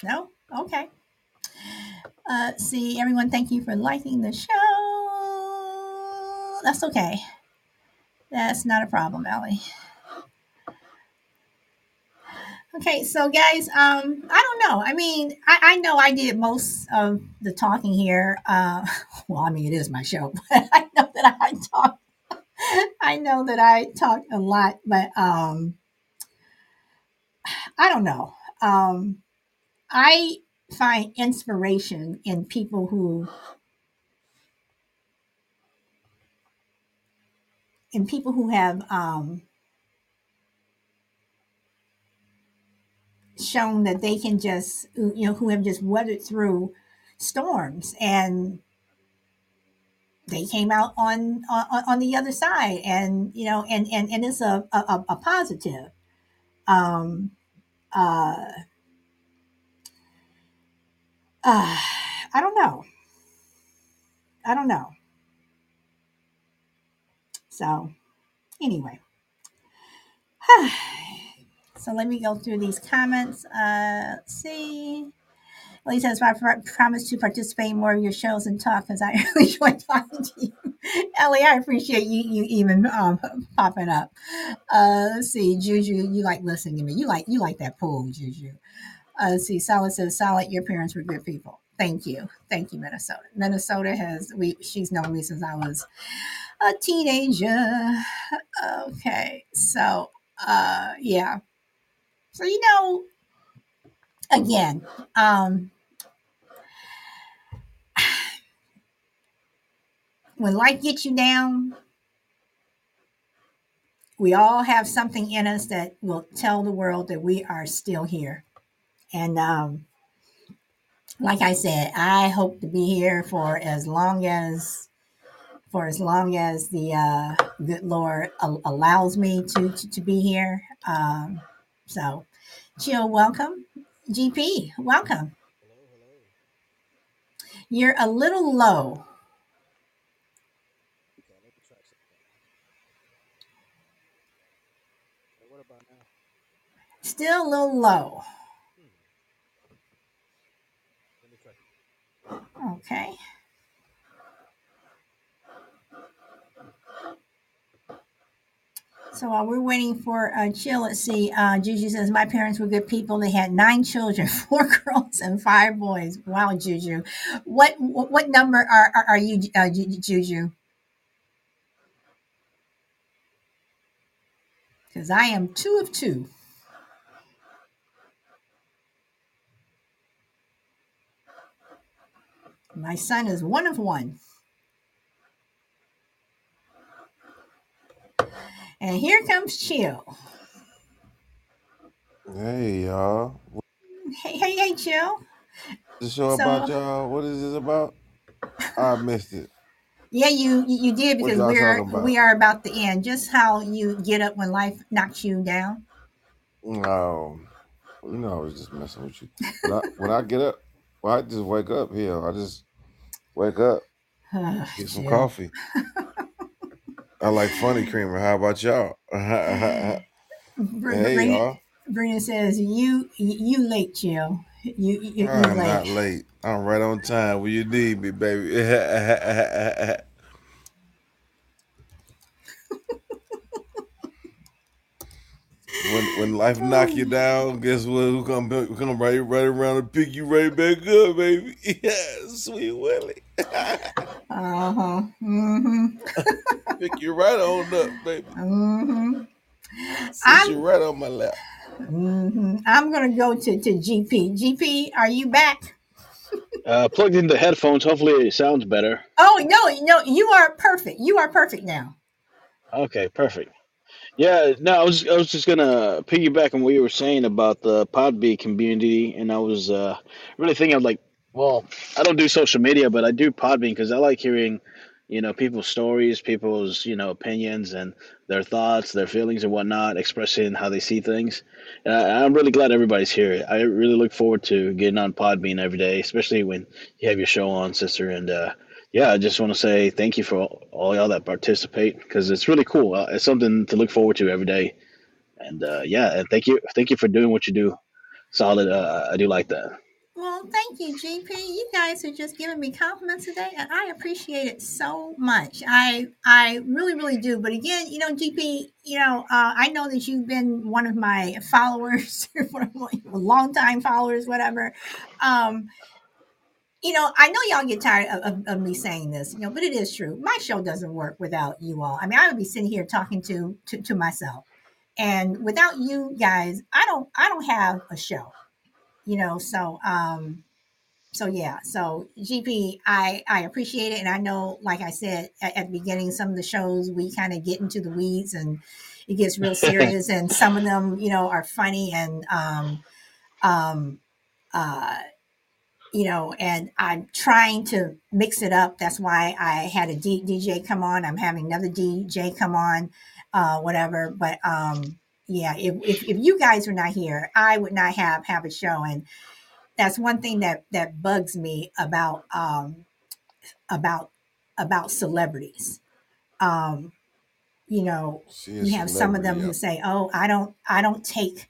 no okay uh see everyone thank you for liking the show that's okay that's not a problem ellie Okay, so guys, um, I don't know. I mean, I, I know I did most of the talking here. Uh, well, I mean, it is my show, but I know that I talk. I know that I talk a lot, but um, I don't know. Um, I find inspiration in people who, in people who have um, shown that they can just you know who have just weathered through storms and they came out on on, on the other side and you know and and, and it's a, a, a positive. Um uh, uh i don't know i don't know so anyway So let me go through these comments. Uh, let's see. Ellie says, I promise to participate in more of your shows and talk because I really enjoy talking to you. Ellie, I appreciate you you even um, popping up. Uh, let's see, Juju, you like listening to me. You like you like that pool, Juju. Uh, see, Solid says, Solid, your parents were good people. Thank you. Thank you, Minnesota. Minnesota has we she's known me since I was a teenager. Okay, so uh yeah so, you know, again, um, when life gets you down, we all have something in us that will tell the world that we are still here. And um, like I said, I hope to be here for as long as for as long as the uh, good Lord allows me to, to, to be here. Um, so, chill, welcome. GP, welcome. You're a little low. Still a little low. Okay. So while we're waiting for uh, Chill, let's see. Uh, Juju says, My parents were good people. They had nine children, four girls and five boys. Wow, Juju. What what, number are, are, are you, uh, Ju- Juju? Because I am two of two. My son is one of one. And here comes Chill. Hey y'all, Hey, hey, hey, Chill. the show So- about y'all. What is this about? I missed it. Yeah, you you did What because y'all we're talking about? we are about the end. Just how you get up when life knocks you down. No, you know, I was just messing with you. When I, when I get up, well, I just wake up here. I just wake up, get some Chill. coffee. I like funny creamer. How about y'all? hey Brina, y'all, Brina says you you late, Chill. You you, you I'm late. not late. I'm right on time when you need me, baby. when when life knock you down, guess what? Who come who come right right around and pick you right back up, baby? Yeah, sweet Willie. Uh huh. Mm-hmm. pick you right on up, baby. Mm-hmm. Sit I'm you right on my lap. mm-hmm. I'm gonna go to to GP. GP, are you back? Uh, plugged into headphones. Hopefully, it sounds better. Oh no, no, you are perfect. You are perfect now. Okay, perfect. Yeah, no, I was I was just gonna piggyback on what you were saying about the Podbean community, and I was uh, really thinking of like, well, I don't do social media, but I do Podbean because I like hearing, you know, people's stories, people's you know opinions and their thoughts, their feelings and whatnot, expressing how they see things. And I, I'm really glad everybody's here. I really look forward to getting on Podbean every day, especially when you have your show on, sister, and uh, yeah, I just want to say thank you for all, all y'all that participate because it's really cool. Uh, It's something to look forward to every day. And uh, yeah, and thank you, thank you for doing what you do. Solid. Uh, I do like that. Well, thank you, GP. You guys are just giving me compliments today, and I appreciate it so much. I I really, really do. But again, you know, GP, you know, uh, I know that you've been one of my followers, one of my longtime followers, whatever. Um, you know, I know y'all get tired of, of, of me saying this, you know, but it is true. My show doesn't work without you all. I mean, I would be sitting here talking to to, to myself, and without you guys, I don't I don't have a show. You know, so um, so yeah, so GP, I I appreciate it, and I know, like I said at, at the beginning, some of the shows we kind of get into the weeds and it gets real serious, and some of them, you know, are funny and um, um, uh, you know, and I'm trying to mix it up. That's why I had a D- DJ come on. I'm having another DJ come on, uh, whatever. But um, yeah, if, if if you guys were not here, I would not have have a show, and that's one thing that that bugs me about um, about about celebrities. Um, you know, you have some of them celebrity, who say, "Oh, I don't, I don't take,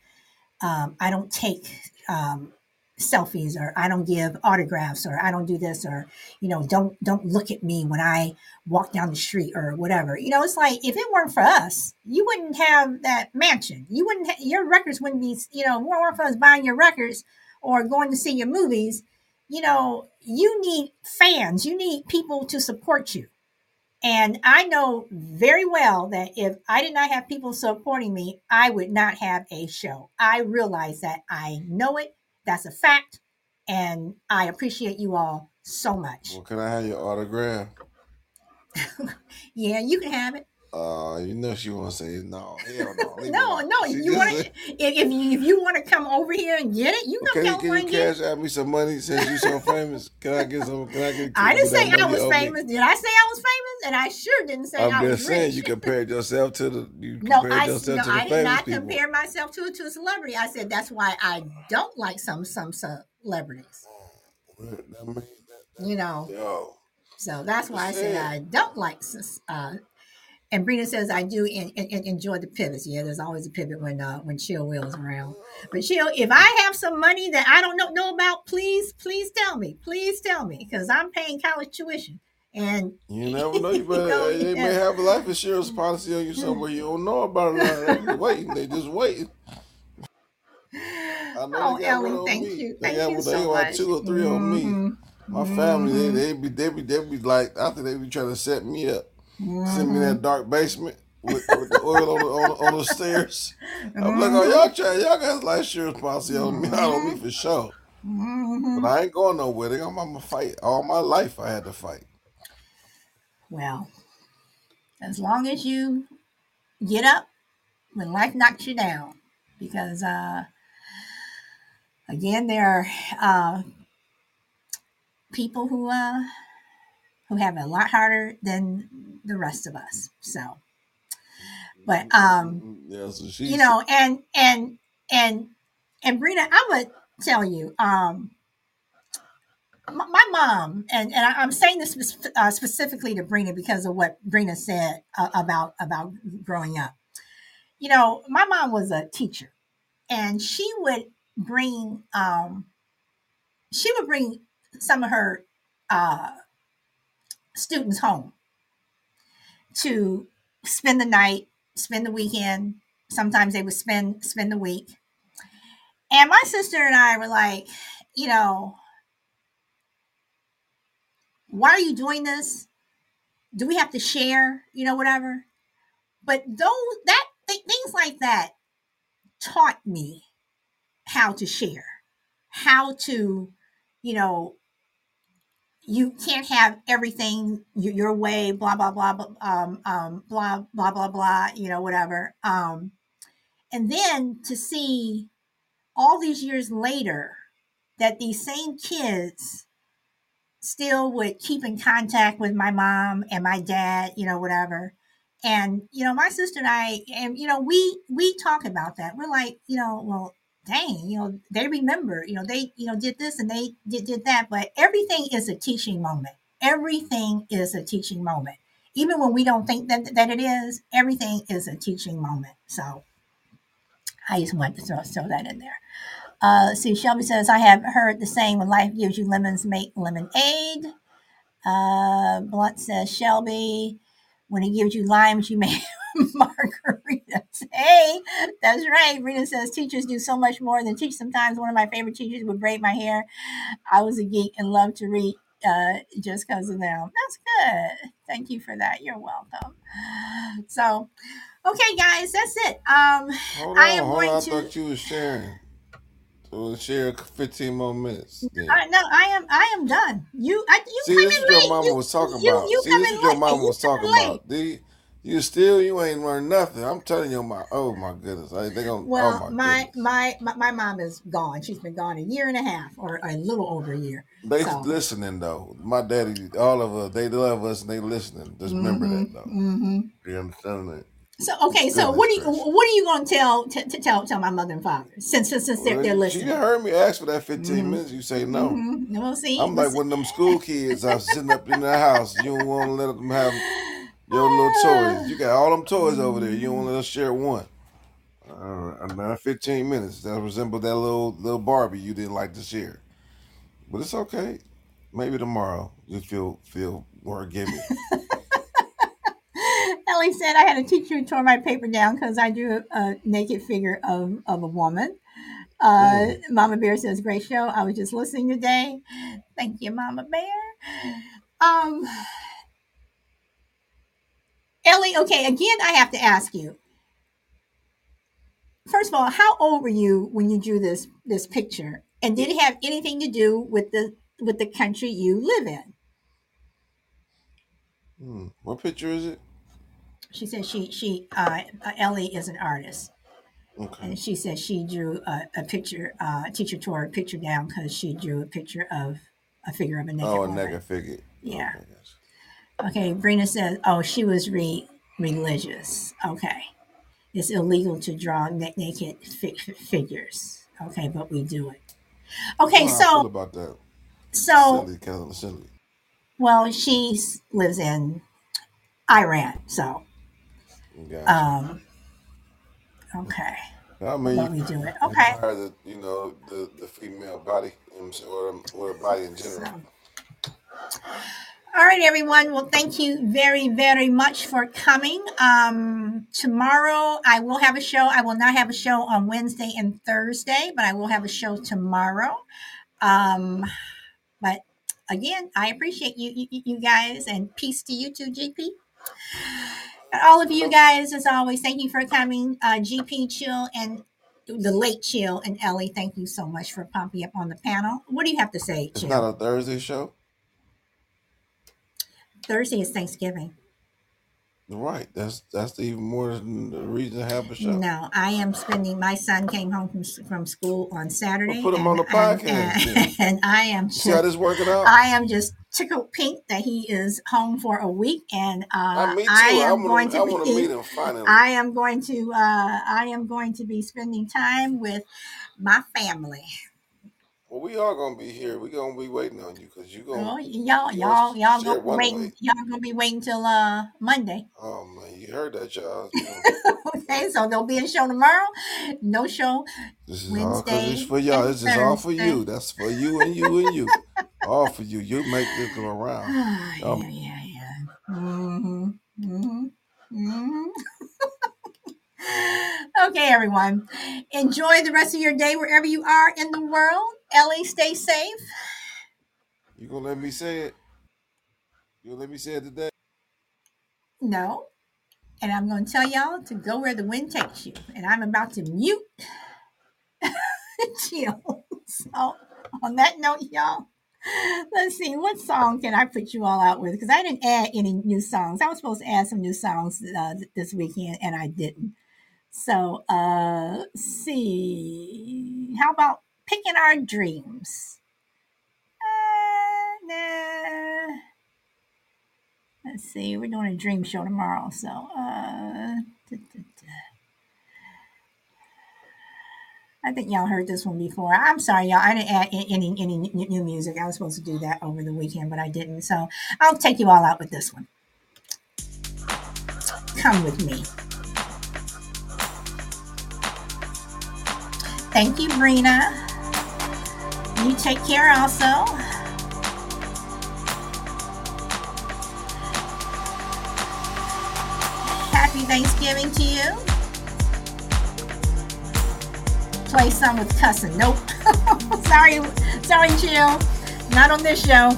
um, I don't take um, selfies, or I don't give autographs, or I don't do this, or you know, don't don't look at me when I walk down the street, or whatever." You know, it's like if it weren't for us, you wouldn't have that mansion. You wouldn't, ha- your records wouldn't be, you know, weren't for us buying your records or going to see your movies. You know, you need fans. You need people to support you. And I know very well that if I did not have people supporting me, I would not have a show. I realize that. I know it. That's a fact. And I appreciate you all so much. Well, can I have your autograph? Yeah, you can have it. Uh, you know she want to say no. Hell no. No, no, She you want to, if, if you if you want to come over here and get it, you Well, come can to can California you get cash out me some money since you so famous? Can I get some? Can I get? I didn't say I was owe me? famous. Did I say I was famous? And I sure didn't say I I'm was just saying rich. you compared yourself to the you No, I, yourself no, to the I did famous not people. compare myself to, to a celebrity. I said that's why I don't like some some celebrities. Well, that means that- You know, Yo, so that's why I said. I don't like uh, and Brina says I do in, in, enjoy the pivots. Yeah, there's always a pivot when uh, when Chill Will's around. But Chill, if I have some money that I don't know, know about, please please tell me. Please tell me because I'm paying college tuition. And you never know. You, better, you know, they yeah. may have a life insurance policy on you somewhere you don't know about it. They waiting. They just waiting. I know oh, Ellie, thank me. you. They thank you so they much. two or 3 mm-hmm. on me. Mm-hmm. My mm-hmm. family, they, they be they be they be like I think they be trying to set me up. Mm-hmm. Send me that dark basement with, with the oil on the, on, on the stairs. I'm like, oh y'all try y'all got life insurance policy on me, not on me for sure. Mm-hmm. But I ain't going nowhere. I'm, I'm gonna fight all my life. I had to fight. Well, as long as you get up when life knocks you down, because uh, again, there are uh, people who uh, who have a lot harder than the rest of us. So, but um, yeah, so you know, and and and and Brina, I would tell you, um, my, my mom, and and I, am saying this uh, specifically to Brina because of what Brina said uh, about about growing up. You know, my mom was a teacher, and she would bring um, she would bring some of her uh, students home to spend the night, spend the weekend. Sometimes they would spend spend the week. And my sister and I were like, you know, why are you doing this? Do we have to share? You know, whatever. But those that things like that taught me how to share, how to, you know, you can't have everything your way, blah blah blah, um, um, blah blah blah blah, you know, whatever. Um, and then to see all these years later that these same kids still would keep in contact with my mom and my dad, you know, whatever. And you know, my sister and I, and you know, we we talk about that. We're like, you know, well, dang, you know, they remember, you know, they, you know, did this and they did, did that. But everything is a teaching moment. Everything is a teaching moment. Even when we don't think that, that it is, everything is a teaching moment. So I just wanted to throw, throw that in there. Uh, see, Shelby says, I have heard the saying when life gives you lemons, make lemonade. Uh, Blunt says, Shelby, when he gives you limes, you make margaritas. Hey, that's right. Rita says teachers do so much more than teach. Sometimes one of my favorite teachers would braid my hair. I was a geek and loved to read uh, just because of them. That's good. Thank you for that. You're welcome. So, okay, guys, that's it. Um, hold on, I am going on. I to. thought you were sharing. We'll share 15 more minutes. I, no, I am I am done. You I, you See, this is what your mama you, was talking you, about. You See, this is what your mama was talking about. The, you still you ain't learned nothing. I'm telling you, my oh my goodness, I, they gonna. Well, oh my, my, my my mom is gone. She's been gone a year and a half, or a little over a year. They so. listening though. My daddy, all of us, they love us and they listening. Just mm-hmm, remember that though. Mm-hmm. You understand that? So okay, so what are you what are you going to tell t- t- tell tell my mother and father since since, since well, they're, they're listening? You heard me ask for that 15 mm-hmm. minutes. You say no. Mm-hmm. We'll see. I'm we'll like see. one of them school kids. I'm sitting up in the house. You don't want to let them have your little toys. You got all them toys over there. You don't let us share one. Uh, another 15 minutes. That resemble that little little Barbie you didn't like to share. But it's okay. Maybe tomorrow you feel feel more giving. Ellie said I had a teacher who tore my paper down because I drew a, naked figure of, of a woman. Uh, mm. Mama Bear says, great show. I was just listening today. Thank you, Mama Bear. Um, Ellie, okay, again, I have to ask you. First of all, how old were you when you drew this this picture? And did it have anything to do with the with the country you live in? Hmm. What picture is it? She said she she uh, Ellie is an artist, okay. and she said she drew a, a picture. Uh, teacher tore a picture down because she drew a picture of a figure of a naked. Oh, a woman. naked figure. Yeah. Okay, okay. Brina says, "Oh, she was re religious. Okay, it's illegal to draw na- naked fi- figures. Okay, but we do it. Okay, so about that. So Well, she lives in Iran, so Gotcha. Um, okay. I mean, you me do it. you Okay. admire the you know the the female body you know what I'm saying, or or the body in general. So, all right, everyone. Well, thank you very, very much for coming. Um, tomorrow I will have a show. I will not have a show on Wednesday and Thursday, but I will have a show tomorrow. Um, but again, I appreciate you, you, you guys, and peace to you too, GP. And all of you guys, as always, thank you for coming. Uh, GP Chill and the late Chill and Ellie, thank you so much for popping up on the panel. What do you have to say, It's Chill? not a Thursday show, Thursday is Thanksgiving. right? That's that's even more than the reason to have a show. No, I am spending. My son came home from from school on Saturday. put him on the podcast and, and I am see how just, this working out? I am just tickled pink that he is home for a week, and uh, I. I I am going want to I want to meet him finally. I am going to. Uh, I am going to be spending time with my family. Well, we all gonna be here. We gonna be waiting on you because you gonna Oh, y'all, you y'all, gonna y'all share go one waiting. Y'all gonna be waiting till uh Monday. Oh man, you heard that, y'all. Okay, so there'll be a show tomorrow. No show this is all because it's for y'all. and This is all for Thursday. you. That's for you and you and you. all for you. You make this go around. yeah, Um, yeah, yeah. Mm-hmm. Mm-hmm. Mm-hmm. okay, everyone. Enjoy the rest of your day wherever you are in the world. Ellie, stay safe. you gonna let me say it? You gonna let me say it today? No. And I'm going to tell y'all to go where the wind takes you. And I'm about to mute chill. So, on that note, y'all, let's see what song can I put you all out with because I didn't add any new songs. I was supposed to add some new songs uh, this weekend and I didn't. So, uh, see. How about picking our dreams? Uh, nah. Let's see. We're doing a dream show tomorrow. So, uh, duh, duh, duh. I think y'all heard this one before. I'm sorry, y'all. I didn't add any any new music. I was supposed to do that over the weekend, but I didn't. So I'll take you all out with this one. Come with me. Thank you, Brina. You take care also. Happy Thanksgiving to you. Play some with cussing. Nope. sorry, sorry, chill. Not on this show.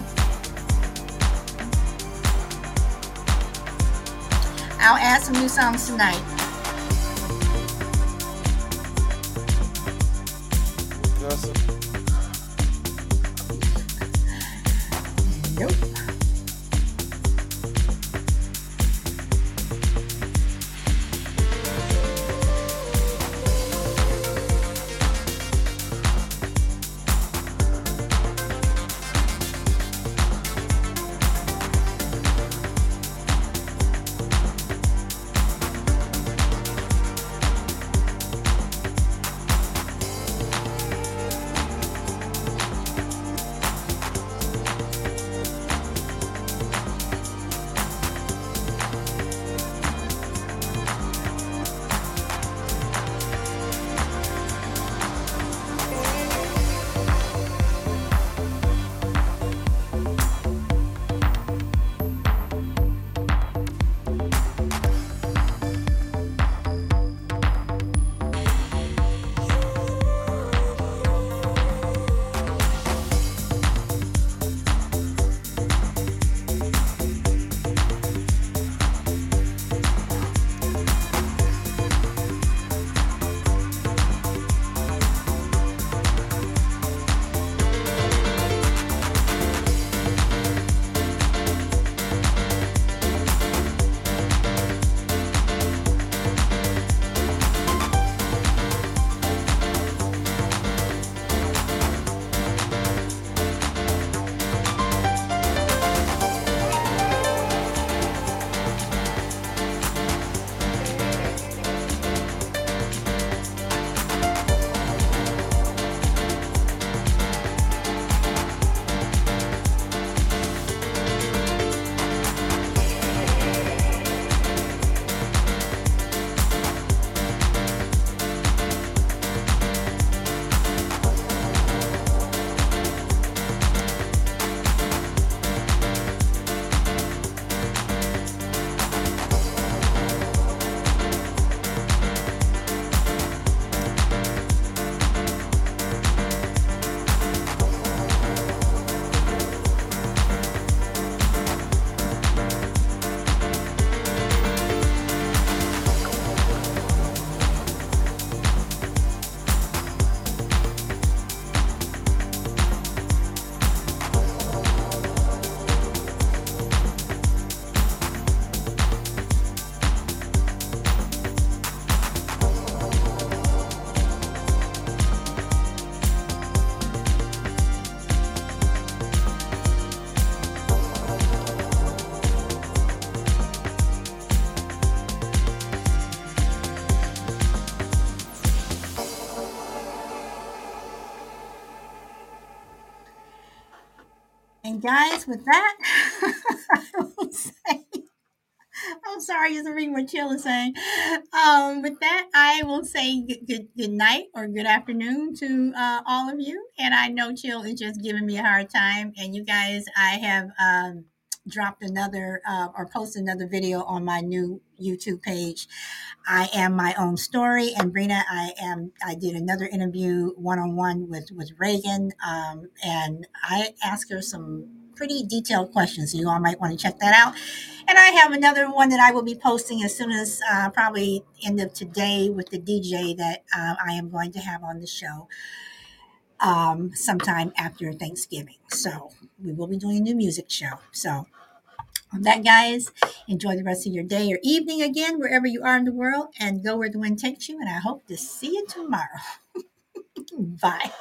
I'll add some new songs tonight. Guys, with that, I will say, I'm sorry, just reading what Chill is saying. Um, with that, I will say good, good, good night or good afternoon to uh, all of you. And I know Chill is just giving me a hard time. And you guys, I have um, dropped another uh, or posted another video on my new YouTube page. I am my own story, and Brina, I am. I did another interview one on one with with Reagan, um, and I asked her some pretty detailed questions. You all might want to check that out. And I have another one that I will be posting as soon as uh, probably end of today with the DJ that uh, I am going to have on the show um, sometime after Thanksgiving. So we will be doing a new music show. So on that, guys, enjoy the rest of your day or evening again, wherever you are in the world, and go where the wind takes you. And I hope to see you tomorrow. Bye.